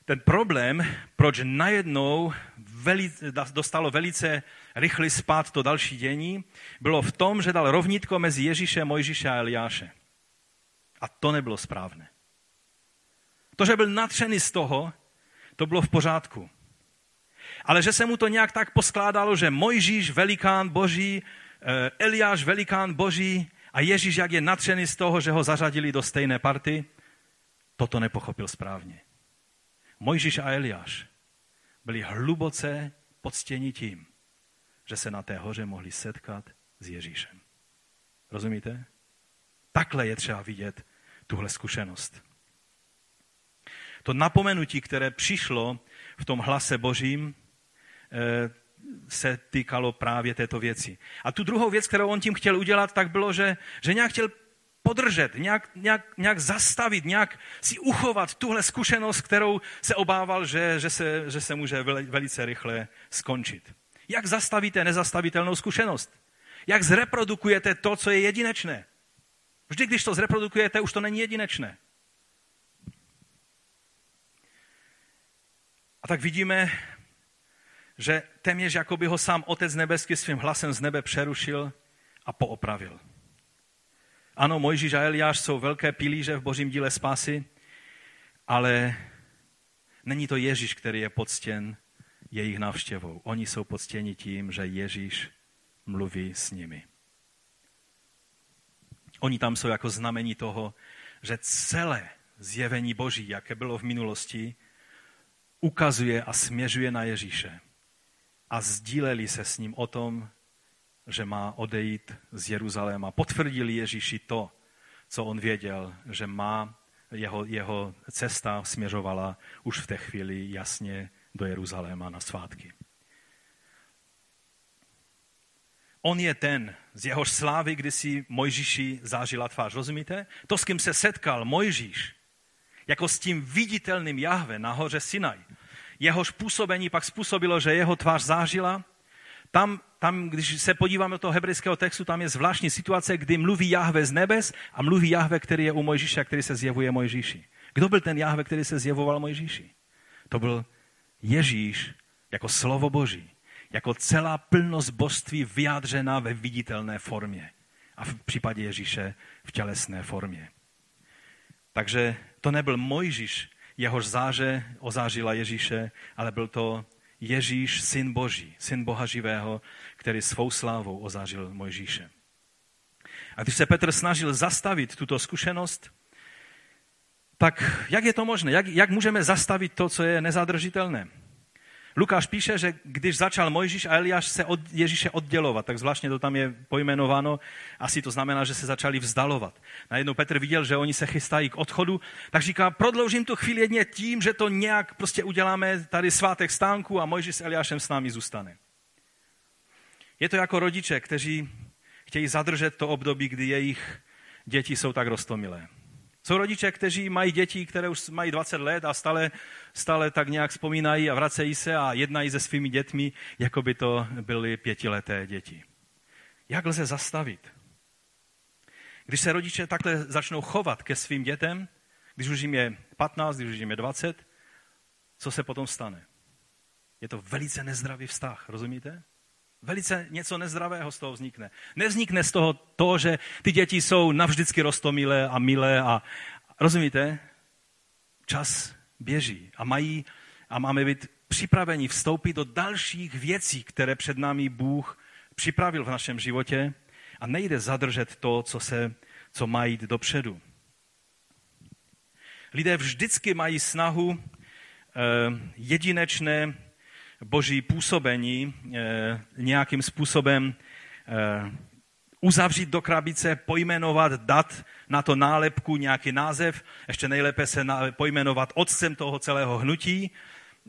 Ten problém, proč najednou veli, dostalo velice rychlý spát to další dění, bylo v tom, že dal rovnítko mezi Ježíše, Mojžíše a Eliáše. A to nebylo správné. To, že byl natřený z toho, to bylo v pořádku. Ale že se mu to nějak tak poskládalo, že Mojžíš, velikán boží, Eliáš, velikán boží a Ježíš, jak je natřený z toho, že ho zařadili do stejné party, toto nepochopil správně. Mojžíš a Eliáš byli hluboce poctěni tím, že se na té hoře mohli setkat s Ježíšem. Rozumíte? Takhle je třeba vidět tuhle zkušenost. To napomenutí, které přišlo v tom hlase božím, eh, se týkalo právě této věci. A tu druhou věc, kterou on tím chtěl udělat, tak bylo, že, že nějak chtěl podržet, nějak, nějak, nějak zastavit, nějak si uchovat tuhle zkušenost, kterou se obával, že, že, se, že se může velice rychle skončit. Jak zastavíte nezastavitelnou zkušenost? Jak zreprodukujete to, co je jedinečné? Vždy, když to zreprodukujete, už to není jedinečné. A tak vidíme, že téměř jako by ho sám Otec nebeský svým hlasem z nebe přerušil a poopravil. Ano, Mojžíš a Eliáš jsou velké pilíře v božím díle spásy, ale není to Ježíš, který je poctěn jejich návštěvou. Oni jsou poctěni tím, že Ježíš mluví s nimi. Oni tam jsou jako znamení toho, že celé zjevení Boží, jaké bylo v minulosti, ukazuje a směřuje na Ježíše. A sdíleli se s ním o tom, že má odejít z Jeruzaléma. Potvrdili Ježíši to, co on věděl, že má jeho, jeho cesta směřovala už v té chvíli jasně do Jeruzaléma na svátky. On je ten, z jehož slávy kdysi Mojžíši zážila tvář. Rozumíte? To, s kým se setkal Mojžíš, jako s tím viditelným Jahve na hoře Sinaj. Jehož působení pak způsobilo, že jeho tvář zážila. Tam, tam, když se podíváme do toho hebrejského textu, tam je zvláštní situace, kdy mluví Jahve z nebes a mluví Jahve, který je u Mojžíše a který se zjevuje Mojžíši. Kdo byl ten Jahve, který se zjevoval Mojžíši? To byl Ježíš jako slovo Boží jako celá plnost božství vyjádřena ve viditelné formě. A v případě Ježíše v tělesné formě. Takže to nebyl Mojžíš, jehož záře ozářila Ježíše, ale byl to Ježíš, syn Boží, syn Boha živého, který svou slávou ozářil Mojžíše. A když se Petr snažil zastavit tuto zkušenost, tak jak je to možné? Jak, jak můžeme zastavit to, co je nezadržitelné? Lukáš píše, že když začal Mojžíš a Eliáš se od Ježíše oddělovat, tak zvláštně to tam je pojmenováno, asi to znamená, že se začali vzdalovat. Najednou Petr viděl, že oni se chystají k odchodu, tak říká, prodloužím tu chvíli jedně tím, že to nějak prostě uděláme tady svátek stánku a Mojžíš s Eliášem s námi zůstane. Je to jako rodiče, kteří chtějí zadržet to období, kdy jejich děti jsou tak rostomilé. Jsou rodiče, kteří mají děti, které už mají 20 let a stále, stále tak nějak vzpomínají a vracejí se a jednají se svými dětmi, jako by to byly pětileté děti. Jak lze zastavit? Když se rodiče takhle začnou chovat ke svým dětem, když už jim je 15, když už jim je 20, co se potom stane? Je to velice nezdravý vztah, rozumíte? Velice něco nezdravého z toho vznikne. Nevznikne z toho to, že ty děti jsou navždycky rostomilé a milé a rozumíte? Čas běží a mají a máme být připraveni vstoupit do dalších věcí, které před námi Bůh připravil v našem životě a nejde zadržet to, co, se, co má jít dopředu. Lidé vždycky mají snahu eh, jedinečné boží působení eh, nějakým způsobem eh, uzavřít do krabice, pojmenovat, dát na to nálepku nějaký název, ještě nejlépe se pojmenovat otcem toho celého hnutí,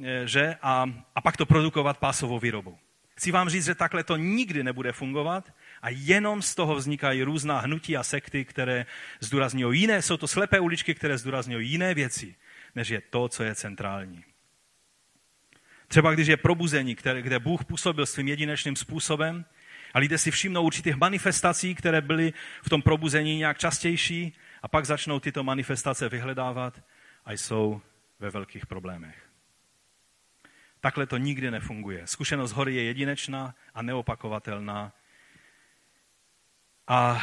eh, že? A, a pak to produkovat pásovou výrobou. Chci vám říct, že takhle to nikdy nebude fungovat a jenom z toho vznikají různá hnutí a sekty, které zdůrazňují jiné, jsou to slepé uličky, které zdůrazňují jiné věci, než je to, co je centrální. Třeba když je probuzení, které, kde Bůh působil svým jedinečným způsobem a lidé si všimnou určitých manifestací, které byly v tom probuzení nějak častější a pak začnou tyto manifestace vyhledávat a jsou ve velkých problémech. Takhle to nikdy nefunguje. Zkušenost hory je jedinečná a neopakovatelná. A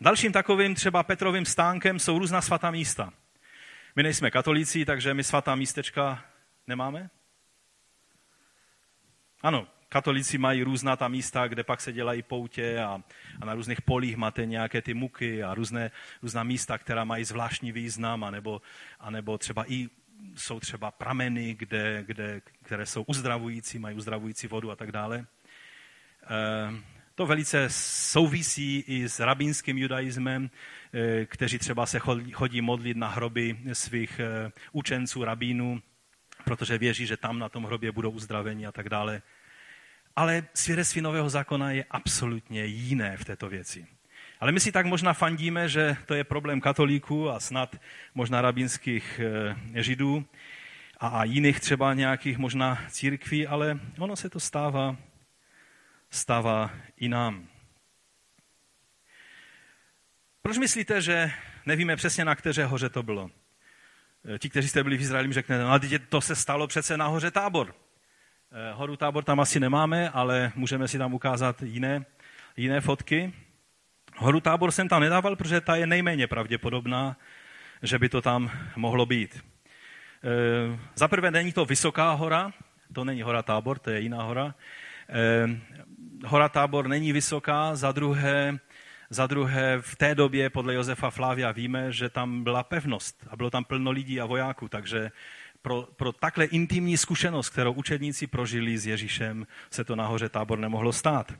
dalším takovým třeba Petrovým stánkem jsou různá svatá místa. My nejsme katolíci, takže my svatá místečka nemáme? Ano, katolíci mají různá ta místa, kde pak se dělají poutě a, a na různých polích máte nějaké ty muky a různé, různá místa, která mají zvláštní význam, anebo, anebo třeba i jsou třeba prameny, kde, kde, které jsou uzdravující, mají uzdravující vodu a tak dále. E, to velice souvisí i s rabínským judaismem, e, kteří třeba se chodí, modlit na hroby svých e, učenců, rabínů, protože věří, že tam na tom hrobě budou uzdraveni a tak dále. Ale svědectví Nového zákona je absolutně jiné v této věci. Ale my si tak možná fandíme, že to je problém katolíků a snad možná rabínských eh, židů a, jiných třeba nějakých možná církví, ale ono se to stává, stává i nám. Proč myslíte, že nevíme přesně, na které hoře to bylo? Eh, ti, kteří jste byli v Izraeli, řeknete, no a to se stalo přece na hoře Tábor. Eh, horu Tábor tam asi nemáme, ale můžeme si tam ukázat jiné, jiné fotky. Horu Tábor jsem tam nedával, protože ta je nejméně pravděpodobná, že by to tam mohlo být. E, Za prvé není to vysoká hora, to není hora Tábor, to je jiná hora. E, hora Tábor není vysoká, za druhé, za druhé v té době podle Josefa Flávia víme, že tam byla pevnost a bylo tam plno lidí a vojáků, takže pro, pro takhle intimní zkušenost, kterou učedníci prožili s Ježíšem, se to nahoře tábor nemohlo stát.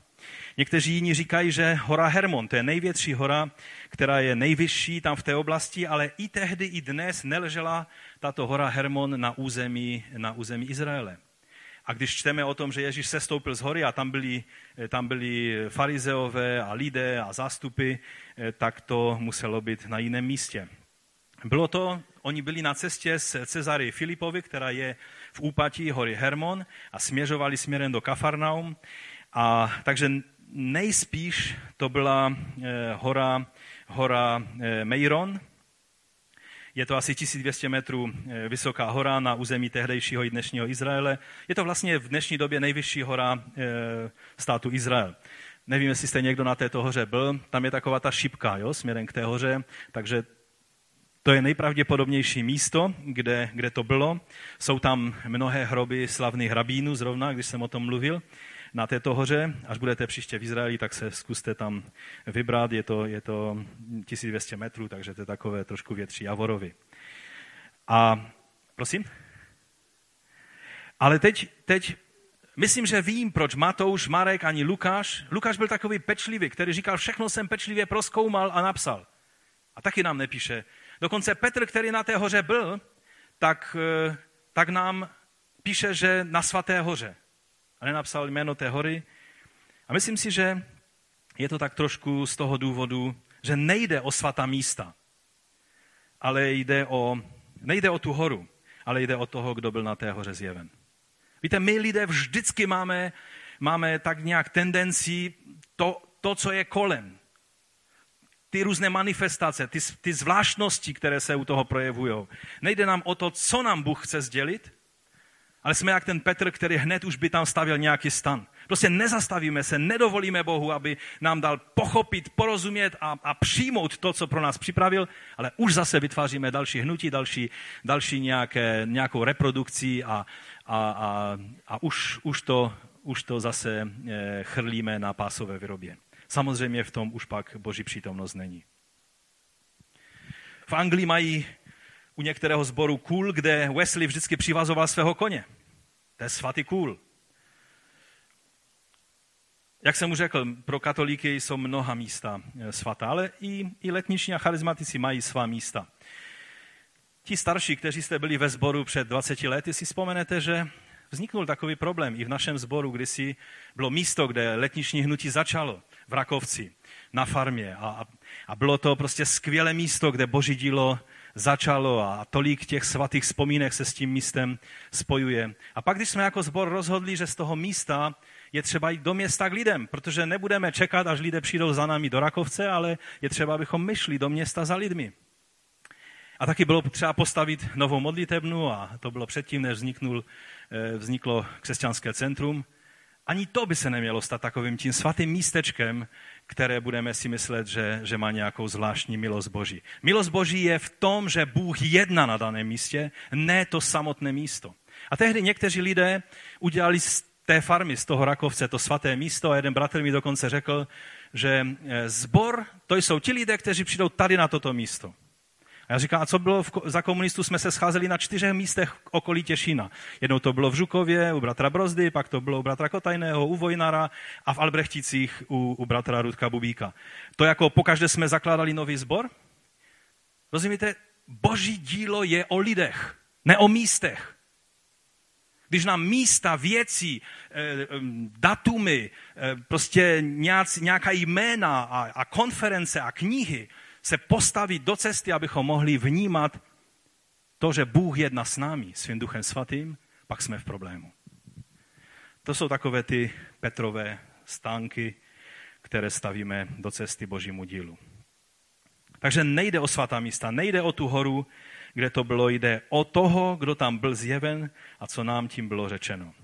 Někteří jiní říkají, že hora Hermon, to je největší hora, která je nejvyšší tam v té oblasti, ale i tehdy, i dnes neležela tato hora Hermon na území, na území Izraele. A když čteme o tom, že Ježíš se stoupil z hory a tam byli, tam byli farizeové a lidé a zástupy, tak to muselo být na jiném místě. Bylo to, oni byli na cestě z Cezary Filipovi, která je v úpatí hory Hermon a směřovali směrem do Kafarnaum. A takže nejspíš to byla eh, hora, hora eh, Meiron. Je to asi 1200 metrů eh, vysoká hora na území tehdejšího i dnešního Izraele. Je to vlastně v dnešní době nejvyšší hora státu Izrael. Nevím, jestli jste někdo na této hoře byl. Tam je taková ta šipka, jo, směrem k té hoře, takže to je nejpravděpodobnější místo, kde, kde to bylo. Jsou tam mnohé hroby slavných rabínů, zrovna, když jsem o tom mluvil, na této hoře. Až budete příště v Izraeli, tak se zkuste tam vybrat. Je to, je to 1200 metrů, takže to je takové trošku větší Javorovi. A prosím? Ale teď, teď myslím, že vím, proč Matouš, Marek ani Lukáš. Lukáš byl takový pečlivý, který říkal, všechno jsem pečlivě proskoumal a napsal. A taky nám nepíše, Dokonce Petr, který na té hoře byl, tak, eh, tak nám píše, že na svaté hoře. Nenapsal jméno té hory. A myslím si, že je to tak trošku z toho důvodu, že nejde o svatá místa, ale jde o, nejde o tu horu, ale jde o toho, kdo byl na té hoře zjeven. Víte, my lidé vždycky máme, máme tak nějak tendenci to, to, co je kolem, ty různé manifestace, ty, ty zvláštnosti, které se u toho projevují. Nejde nám o to, co nám Bůh chce sdělit, ale jsme jak ten Petr, který hned už by tam stavil nějaký stan. Prostě nezastavíme se, nedovolíme Bohu, aby nám dal pochopit, porozumět a, a přijmout to, co pro nás připravil, ale už zase vytváříme další hnutí, další, další nějaké, nějakou reprodukci a, a, a, a už, už, to, už to zase eh, chrlíme na pásové vyrobě. Samozřejmě v tom už pak boží přítomnost není. V Anglii mají u některého sboru kůl, kde Wesley vždycky přivazoval svého koně. To je svatý kůl. Jak jsem mu řekl, pro katolíky jsou mnoha místa eh, svatá, ale i, i letniční a charizmatici mají svá místa. Ti starší, kteří jste byli ve sboru před 20 lety, si vzpomenete, že vzniknul takový problém i v našem sboru, kdy si bylo místo, kde letniční hnutí začalo v Rakovci, na farmě. A, a bylo to prostě skvělé místo, kde boží dílo začalo a tolik těch svatých vzpomínek se s tím místem spojuje. A pak, když jsme jako sbor rozhodli, že z toho místa je třeba jít do města k lidem, protože nebudeme čekat, až lidé přijdou za námi do Rakovce, ale je třeba, abychom my šli do města za lidmi. A taky bylo třeba postavit novou modlitebnu a to bylo předtím, než vzniknul, eh, vzniklo křesťanské centrum. Ani to by se nemělo stát takovým tím svatým místečkem, které budeme si myslet, že, že má nějakou zvláštní milost Boží. Milost Boží je v tom, že Bůh jedná na daném místě, ne to samotné místo. A tehdy někteří lidé udělali z té farmy, z toho Rakovce, to svaté místo a jeden bratr mi dokonce řekl, že eh, zbor, to jsou ti lidé, kteří přijdou tady na toto místo. A já říkám, a co bylo v, za komunistů? Jsme se scházeli na čtyřech místech okolí Těšína. Jednou to bylo v Žukově u bratra Brozdy, pak to bylo u bratra Kotajného, u Vojnara a v Albrechticích u, u bratra Rudka Bubíka. To jako pokaždé jsme zakládali nový sbor? Rozumíte? Boží dílo je o lidech, ne o místech. Když nám místa, věcí, eh, datumy, eh, prostě nějaká jména a konference a knihy se postavit do cesty, abychom mohli vnímat to, že Bůh jedná s námi, svým duchem svatým, pak jsme v problému. To jsou takové ty Petrové stánky, které stavíme do cesty Božímu dílu. Takže nejde o svatá místa, nejde o tu horu, kde to bylo, jde o toho, kdo tam byl zjeven a co nám tím bylo řečeno.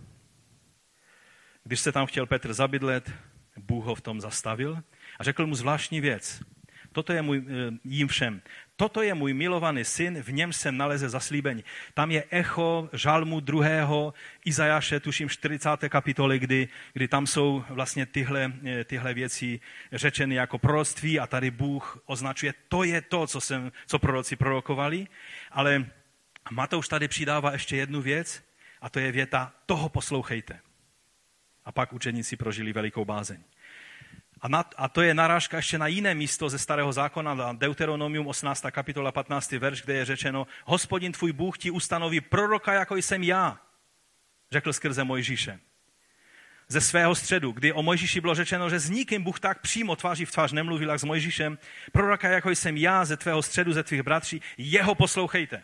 Když se tam chtěl Petr zabydlet, Bůh ho v tom zastavil a řekl mu zvláštní věc. Toto je můj, eh, jim všem. Toto je můj milovaný syn, v něm jsem naleze zaslíbení. Tam je echo žalmu druhého Izajaše, tuším 40. kapitoly, kdy, kdy tam jsou vlastně tyhle, eh, tyhle věci řečeny jako proroctví a tady Bůh označuje, to je to, co, jsem, co proroci prorokovali. Ale Matouš tady přidává ještě jednu věc a to je věta, toho poslouchejte. A pak učeníci prožili velikou bázeň. A, na, a to je narážka ještě na jiné místo ze starého zákona, na Deuteronomium 18. kapitola 15. verš, kde je řečeno, hospodin tvůj Bůh ti ustanoví proroka, jako jsem já, řekl skrze Mojžíše. Ze svého středu, kdy o Mojžíši bylo řečeno, že s nikým Bůh tak přímo tváří v tvář nemluvil, jak s Mojžíšem, proroka, jako jsem já, ze tvého středu, ze tvých bratří, jeho poslouchejte.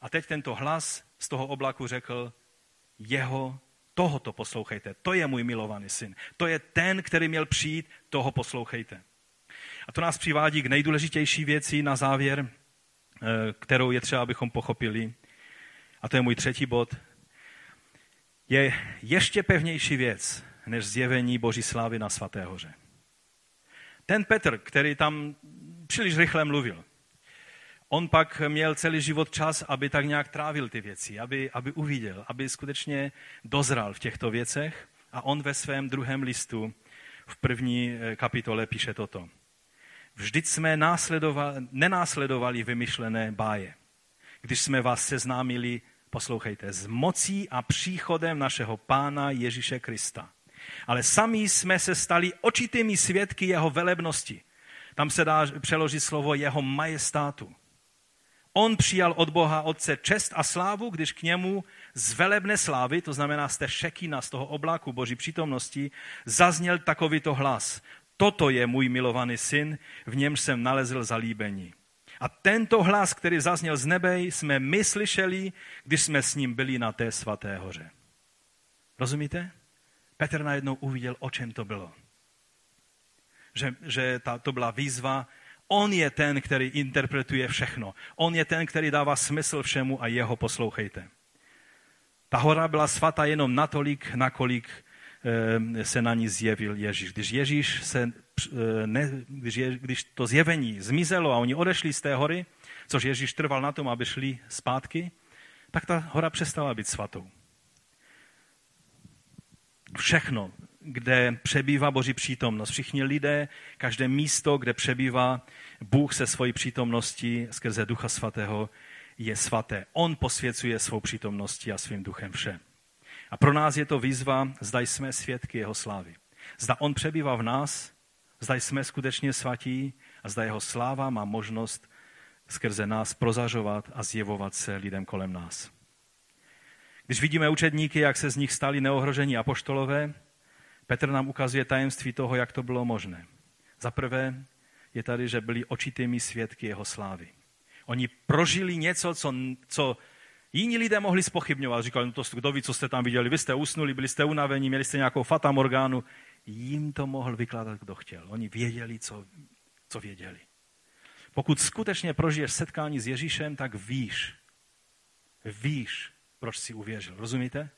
A teď tento hlas z toho oblaku řekl, jeho tohoto poslouchejte. To je můj milovaný syn. To je ten, který měl přijít, toho poslouchejte. A to nás přivádí k nejdůležitější věci na závěr, eh, kterou je třeba, abychom pochopili. A to je můj třetí bod. Je ještě pevnější věc, než zjevení Boží slávy na Svaté hoře. Ten Petr, který tam příliš rychle mluvil, on pak měl celý život čas, aby tak nějak trávil ty věci, aby, aby uviděl, aby skutečně dozral v těchto věcech. A on ve svém druhém listu v první eh, kapitole píše toto. Vždyť jsme nenásledovali vymyšlené báje. Když jsme vás seznámili, poslouchejte, s mocí a příchodem našeho Pána Ježíše Krista. Ale sami jsme se stali očitými svědky jeho velebnosti. Tam se dá přeložit slovo jeho majestátu. On přijal od Boha Otce čest a slávu, když k němu z velebné slávy, to znamená z té šekina, z toho oblaku Boží přítomnosti, zazněl takovýto hlas. Toto je můj milovaný syn, v němž jsem nalezl zalíbení. A tento hlas, který zazněl z nebe, jsme my slyšeli, když jsme s ním byli na té svaté hoře. Rozumíte? Petr najednou uviděl, o čem to bylo. Že, že ta, to byla výzva On je ten, který interpretuje všechno. On je ten, který dává smysl všemu a jeho poslouchejte. Ta hora byla svatá jenom natolik, nakolik eh, se na ní zjevil Ježíš. Když Ježíš se, eh, ne, když, je, když to zjevení zmizelo a oni odešli z té hory, což Ježíš trval na tom, aby šli zpátky, tak ta hora přestala být svatou. Všechno, kde přebývá Boží přítomnost. Všichni lidé, každé místo, kde přebývá Bůh se svojí přítomností skrze Ducha Svatého, je svaté. On posvěcuje svou přítomností a svým duchem vše. A pro nás je to výzva, zda jsme svědky jeho slávy. Zda on přebývá v nás, zda jsme skutečně svatí a zda jeho sláva má možnost skrze nás prozařovat a zjevovat se lidem kolem nás. Když vidíme učedníky, jak se z nich stali neohrožení apoštolové, Petr nám ukazuje tajemství toho, jak to bylo možné. Za prvé je tady, že byli očitými svědky jeho slávy. Oni prožili něco, co, co jiní lidé mohli spochybňovat. Říkali, no to kdo ví, co jste tam viděli, vy jste usnuli, byli jste unavení, měli jste nějakou fatamorgánu. Jím to mohl vykládat, kdo chtěl. Oni věděli, co, co věděli. Pokud skutečně prožiješ setkání s Ježíšem, tak víš, víš, proč si uvěřil. Rozumíte?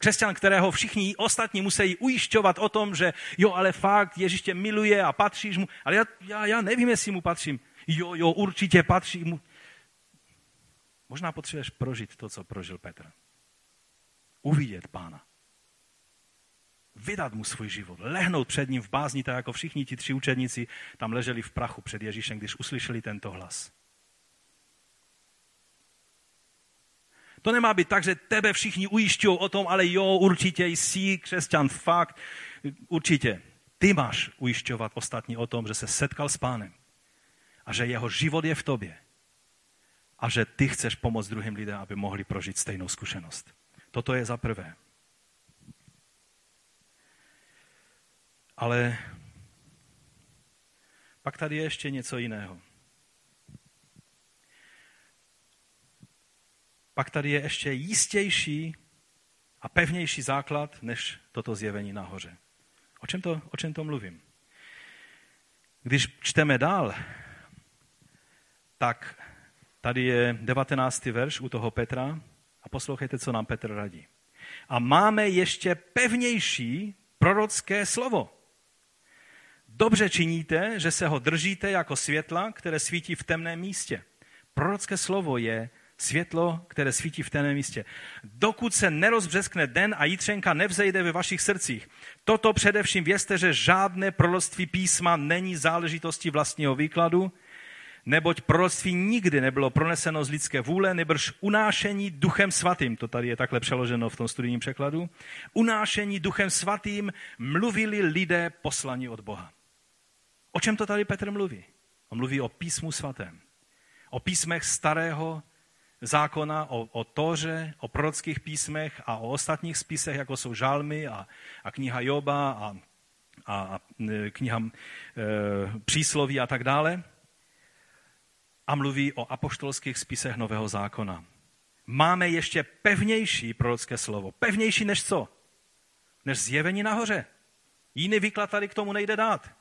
Křesťan, kterého všichni ostatní musí ujišťovat o tom, že jo, ale fakt, Ježíš tě miluje a patříš mu. Ale já, já, já nevím, jestli mu patřím. Jo, jo, určitě patří mu. Možná potřebuješ prožít to, co prožil Petr. Uvidět pána. Vydat mu svůj život. Lehnout před ním v bázni, tak jako všichni ti tři učedníci tam leželi v prachu před Ježíšem, když uslyšeli tento hlas. To nemá být tak, že tebe všichni ujišťují o tom, ale jo, určitě jsi křesťan, fakt, určitě. Ty máš ujišťovat ostatní o tom, že se setkal s pánem a že jeho život je v tobě a že ty chceš pomoct druhým lidem, aby mohli prožít stejnou zkušenost. Toto je za prvé. Ale pak tady je ještě něco jiného. Pak tady je ještě jistější a pevnější základ než toto zjevení nahoře. O čem to, o čem to mluvím? Když čteme dál, tak tady je 19. verš u toho Petra a poslouchejte, co nám Petr radí. A máme ještě pevnější prorocké slovo. Dobře činíte, že se ho držíte jako světla, které svítí v temném místě. Prorocké slovo je světlo, které svítí v teném místě. Dokud se nerozbřeskne den a jitřenka nevzejde ve vašich srdcích. Toto především vězte, že žádné proroctví písma není záležitostí vlastního výkladu, neboť proroctví nikdy nebylo proneseno z lidské vůle, nebrž unášení duchem svatým, to tady je takhle přeloženo v tom studijním překladu, unášení duchem svatým mluvili lidé poslani od Boha. O čem to tady Petr mluví? On mluví o písmu svatém. O písmech starého zákona, o, o Toře, o prorockých písmech a o ostatních spisech, jako jsou žalmy a, a kniha Joba a, a, a kniha e, přísloví a tak dále. A mluví o apoštolských spisech Nového zákona. Máme ještě pevnější prorocké slovo. Pevnější než co? Než zjevení nahoře. Jiný výklad tady k tomu nejde dát.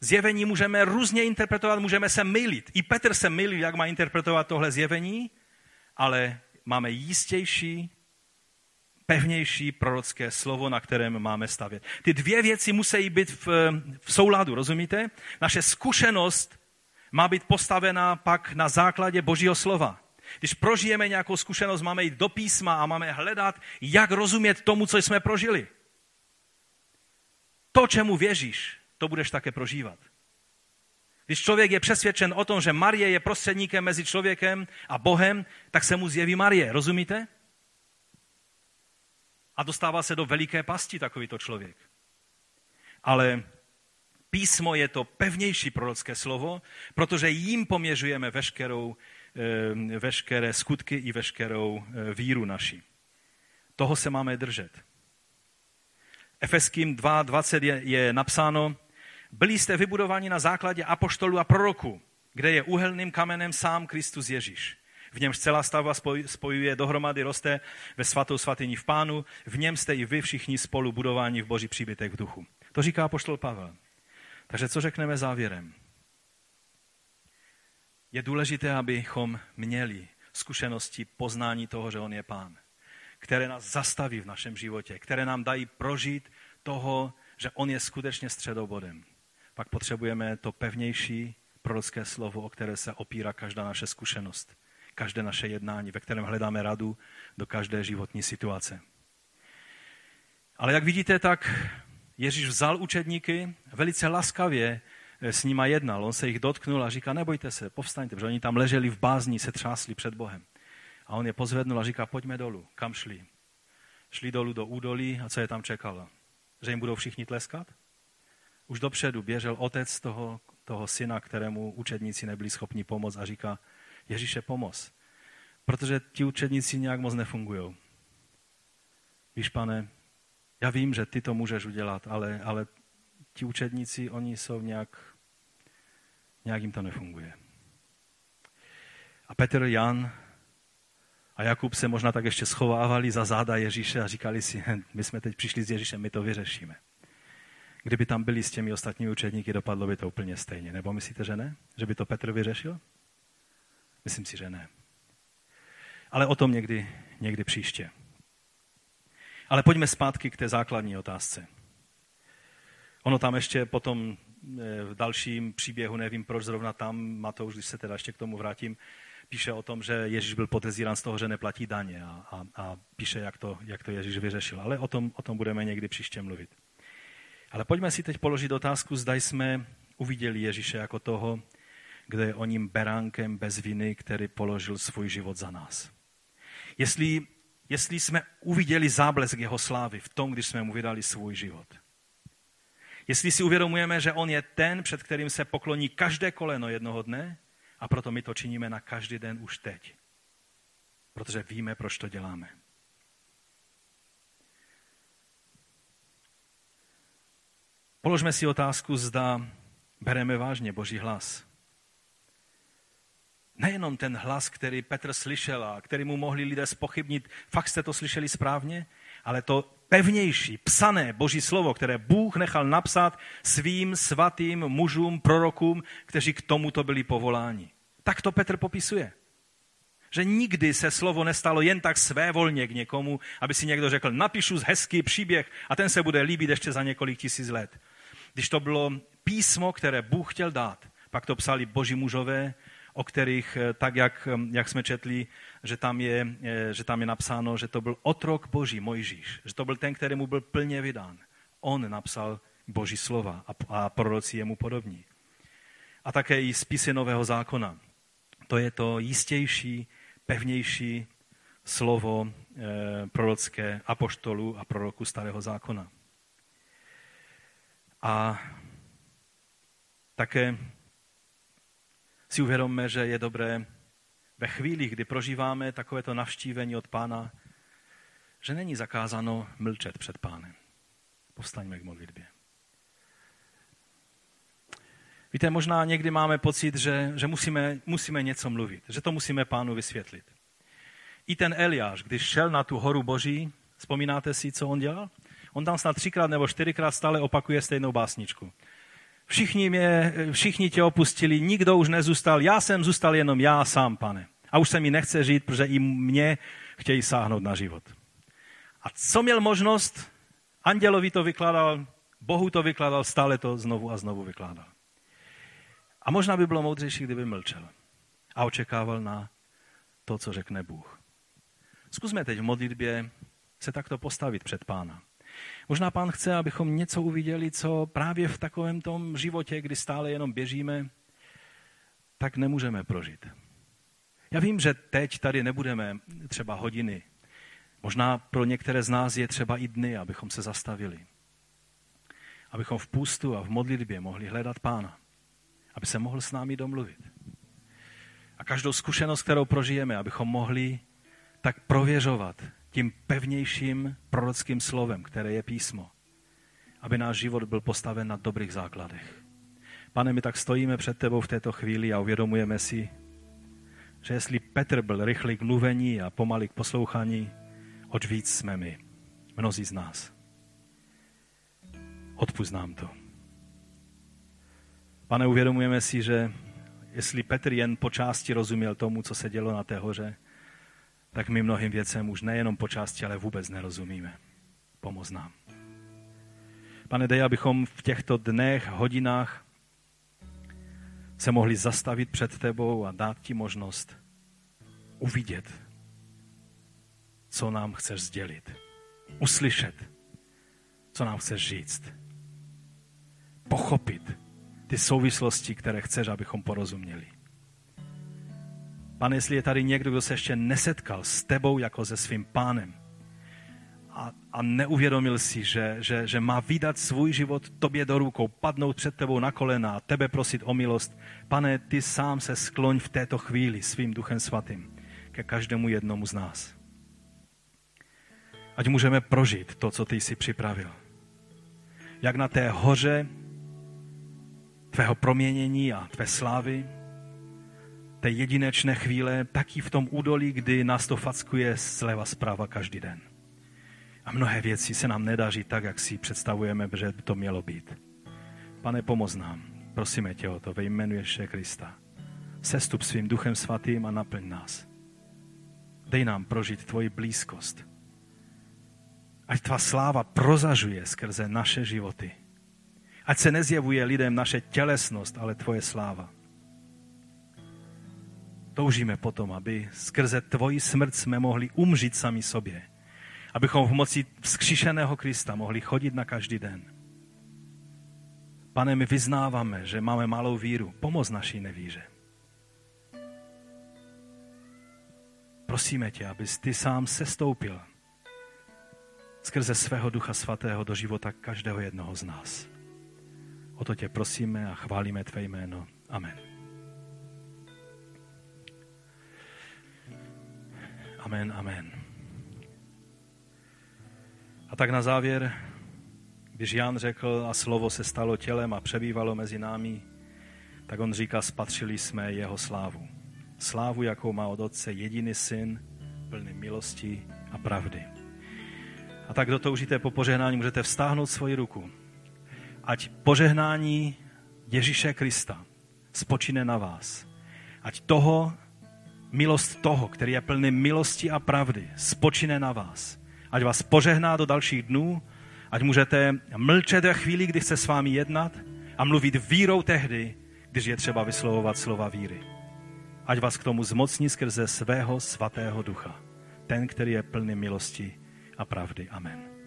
Zjevení můžeme různě interpretovat, můžeme se mylit. I Petr se mylil, jak má interpretovat tohle zjevení, ale máme jistější, pevnější prorocké slovo, na kterém máme stavět. Ty dvě věci musí být v, v souladu, rozumíte? Naše zkušenost má být postavená pak na základě Božího slova. Když prožijeme nějakou zkušenost, máme jít do písma a máme hledat, jak rozumět tomu, co jsme prožili. To, čemu věříš, to budeš také prožívat. Když člověk je přesvědčen o tom, že Marie je prostředníkem mezi člověkem a Bohem, tak se mu zjeví Marie. Rozumíte? A dostává se do veliké pasti takovýto člověk. Ale písmo je to pevnější prorocké slovo, protože jim poměřujeme veškerou, eh, veškeré skutky i veškerou eh, víru naši. Toho se máme držet. Efeským 2.20 je, je napsáno, byli jste vybudováni na základě apoštolů a proroků, kde je uhelným kamenem sám Kristus Ježíš. V němž celá stavba spojuje dohromady, roste ve svatou svatyni v pánu, v něm jste i vy všichni spolu budováni v boží příbytek v duchu. To říká apoštol Pavel. Takže co řekneme závěrem? Je důležité, abychom měli zkušenosti poznání toho, že on je pán, které nás zastaví v našem životě, které nám dají prožít toho, že on je skutečně středobodem pak potřebujeme to pevnější prorocké slovo, o které se opírá každá naše zkušenost, každé naše jednání, ve kterém hledáme radu do každé životní situace. Ale jak vidíte, tak Ježíš vzal učedníky, velice laskavě s nima jednal. On se jich dotknul a říká, nebojte se, povstaňte, protože oni tam leželi v bázni, se třásli před Bohem. A on je pozvednul a říká, pojďme dolů. Kam šli? Šli dolů do údolí a co je tam čekalo? Že jim budou všichni tleskat? Už dopředu běžel otec toho, toho syna, kterému učedníci nebyli schopni pomoct a říká, Ježíše, pomoz. Protože ti učedníci nějak moc nefungují. Víš, pane, já vím, že ty to můžeš udělat, ale, ale ti učedníci, oni jsou nějak, nějak jim to nefunguje. A Petr, Jan a Jakub se možná tak ještě schovávali za záda Ježíše a říkali si, my jsme teď přišli s Ježíšem, my to vyřešíme kdyby tam byli s těmi ostatními učedníky, dopadlo by to úplně stejně. Nebo myslíte, že ne? Že by to Petr vyřešil? Myslím si, že ne. Ale o tom někdy, někdy příště. Ale pojďme zpátky k té základní otázce. Ono tam ještě potom eh, v dalším příběhu, nevím proč zrovna tam, Matouš, když se teda ještě k tomu vrátím, píše o tom, že Ježíš byl podezírán z toho, že neplatí daně a, a, a píše, jak to, jak to Ježíš vyřešil. Ale o tom, o tom budeme někdy příště mluvit. Ale pojďme si teď položit otázku, zda jsme uviděli Ježíše jako toho, kde je o ním beránkem bez viny, který položil svůj život za nás. Jestli, jestli jsme uviděli záblesk jeho slávy v tom, když jsme mu vydali svůj život. Jestli si uvědomujeme, že on je ten, před kterým se pokloní každé koleno jednoho dne, a proto my to činíme na každý den už teď. Protože víme, proč to děláme. Položme si otázku, zda bereme vážně Boží hlas. Nejenom ten hlas, který Petr slyšel a který mu mohli lidé spochybnit, fakt jste to slyšeli správně, ale to pevnější, psané Boží slovo, které Bůh nechal napsat svým svatým mužům, prorokům, kteří k tomuto byli povoláni. Tak to Petr popisuje. Že nikdy se slovo nestalo jen tak své volně k někomu, aby si někdo řekl, napíšu hezký příběh a ten se bude líbit ještě za několik tisíc let. Když to bylo písmo, které Bůh chtěl dát, pak to psali boží mužové, o kterých, eh, tak jak, eh, jak jsme četli, že tam, je, eh, že tam je napsáno, že to byl otrok boží, Mojžíš, že to byl ten, kterému byl plně vydán. On napsal boží slova a, a proroci jemu podobní. A také i spisy Nového zákona. To je to jistější, pevnější slovo e, prorocké apoštolů a proroku Starého zákona. A také si uvědomme, že je dobré ve chvíli, kdy prožíváme takovéto navštívení od pána, že není zakázáno mlčet před pánem. Povstaňme k modlitbě. Víte, možná někdy máme pocit, že, že musíme, musíme něco mluvit, že to musíme pánu vysvětlit. I ten Eliáš, když šel na tu horu boží, vzpomínáte si, co on dělal? On tam snad třikrát nebo čtyřikrát stále opakuje stejnou básničku. Všichni, mě, všichni tě opustili, nikdo už nezůstal, já jsem zůstal jenom já sám, pane. A už se mi nechce žít, protože i mě chtějí sáhnout na život. A co měl možnost? Andělovi to vykládal, Bohu to vykládal, stále to znovu a znovu vykládal. A možná by bylo moudřejší, kdyby mlčel a očekával na to, co řekne Bůh. Zkusme teď v modlitbě se takto postavit před pána. Možná pán chce, abychom něco uviděli, co právě v takovém tom životě, kdy stále jenom běžíme, tak nemůžeme prožít. Já vím, že teď tady nebudeme třeba hodiny. Možná pro některé z nás je třeba i dny, abychom se zastavili. Abychom v půstu a v modlitbě mohli hledat pána aby se mohl s námi domluvit. A každou zkušenost, kterou prožijeme, abychom mohli tak prověřovat tím pevnějším prorockým slovem, které je písmo, aby náš život byl postaven na dobrých základech. Pane, my tak stojíme před tebou v této chvíli a uvědomujeme si, že jestli Petr byl rychlý k mluvení a pomalý k poslouchání, oč víc jsme my, mnozí z nás. Odpust nám to. Pane, uvědomujeme si, že jestli Petr jen po části rozuměl tomu, co se dělo na té hoře, tak my mnohým věcem už nejenom po části, ale vůbec nerozumíme. Pomoz nám. Pane, dej, abychom v těchto dnech, hodinách se mohli zastavit před tebou a dát ti možnost uvidět, co nám chceš sdělit. Uslyšet, co nám chceš říct. Pochopit, ty souvislosti, které chceš, abychom porozuměli. Pane, jestli je tady někdo, kdo se ještě nesetkal s tebou jako se svým pánem a, a neuvědomil si, že, že, že má vydat svůj život tobě do rukou, padnout před tebou na kolena a tebe prosit o milost, pane, ty sám se skloň v této chvíli svým duchem svatým ke každému jednomu z nás. Ať můžeme prožít to, co ty jsi připravil. Jak na té hoře tvého proměnění a tvé slávy, té jedinečné chvíle, taky v tom údolí, kdy nás to fackuje zleva zpráva každý den. A mnohé věci se nám nedaří tak, jak si představujeme, že by to mělo být. Pane, pomoz nám. Prosíme tě o to ve jménu Ježíše Krista. Sestup svým duchem svatým a naplň nás. Dej nám prožít tvoji blízkost. Ať tvá sláva prozažuje skrze naše životy. Ať se nezjevuje lidem naše tělesnost, ale tvoje sláva. Toužíme potom, aby skrze tvoji smrt jsme mohli umřít sami sobě. Abychom v moci vzkříšeného Krista mohli chodit na každý den. Pane, my vyznáváme, že máme malou víru. Pomoz naší nevíře. Prosíme tě, abys ty sám sestoupil skrze svého Ducha Svatého do života každého jednoho z nás. O to tě prosíme a chválíme tvé jméno. Amen. Amen, amen. A tak na závěr, když Jan řekl a slovo se stalo tělem a přebývalo mezi námi, tak on říká, spatřili jsme jeho slávu. Slávu, jakou má od Otce jediný syn, plný milosti a pravdy. A tak kdo toužíte po požehnání, můžete vstáhnout svoji ruku. Ať požehnání Ježíše Krista spočine na vás. Ať toho, milost toho, který je plný milosti a pravdy, spočine na vás. Ať vás požehná do dalších dnů, ať můžete mlčet ve chvíli, kdy chce s vámi jednat a mluvit vírou tehdy, když je třeba vyslovovat slova víry. Ať vás k tomu zmocní skrze svého svatého ducha. Ten, který je plný milosti a pravdy. Amen.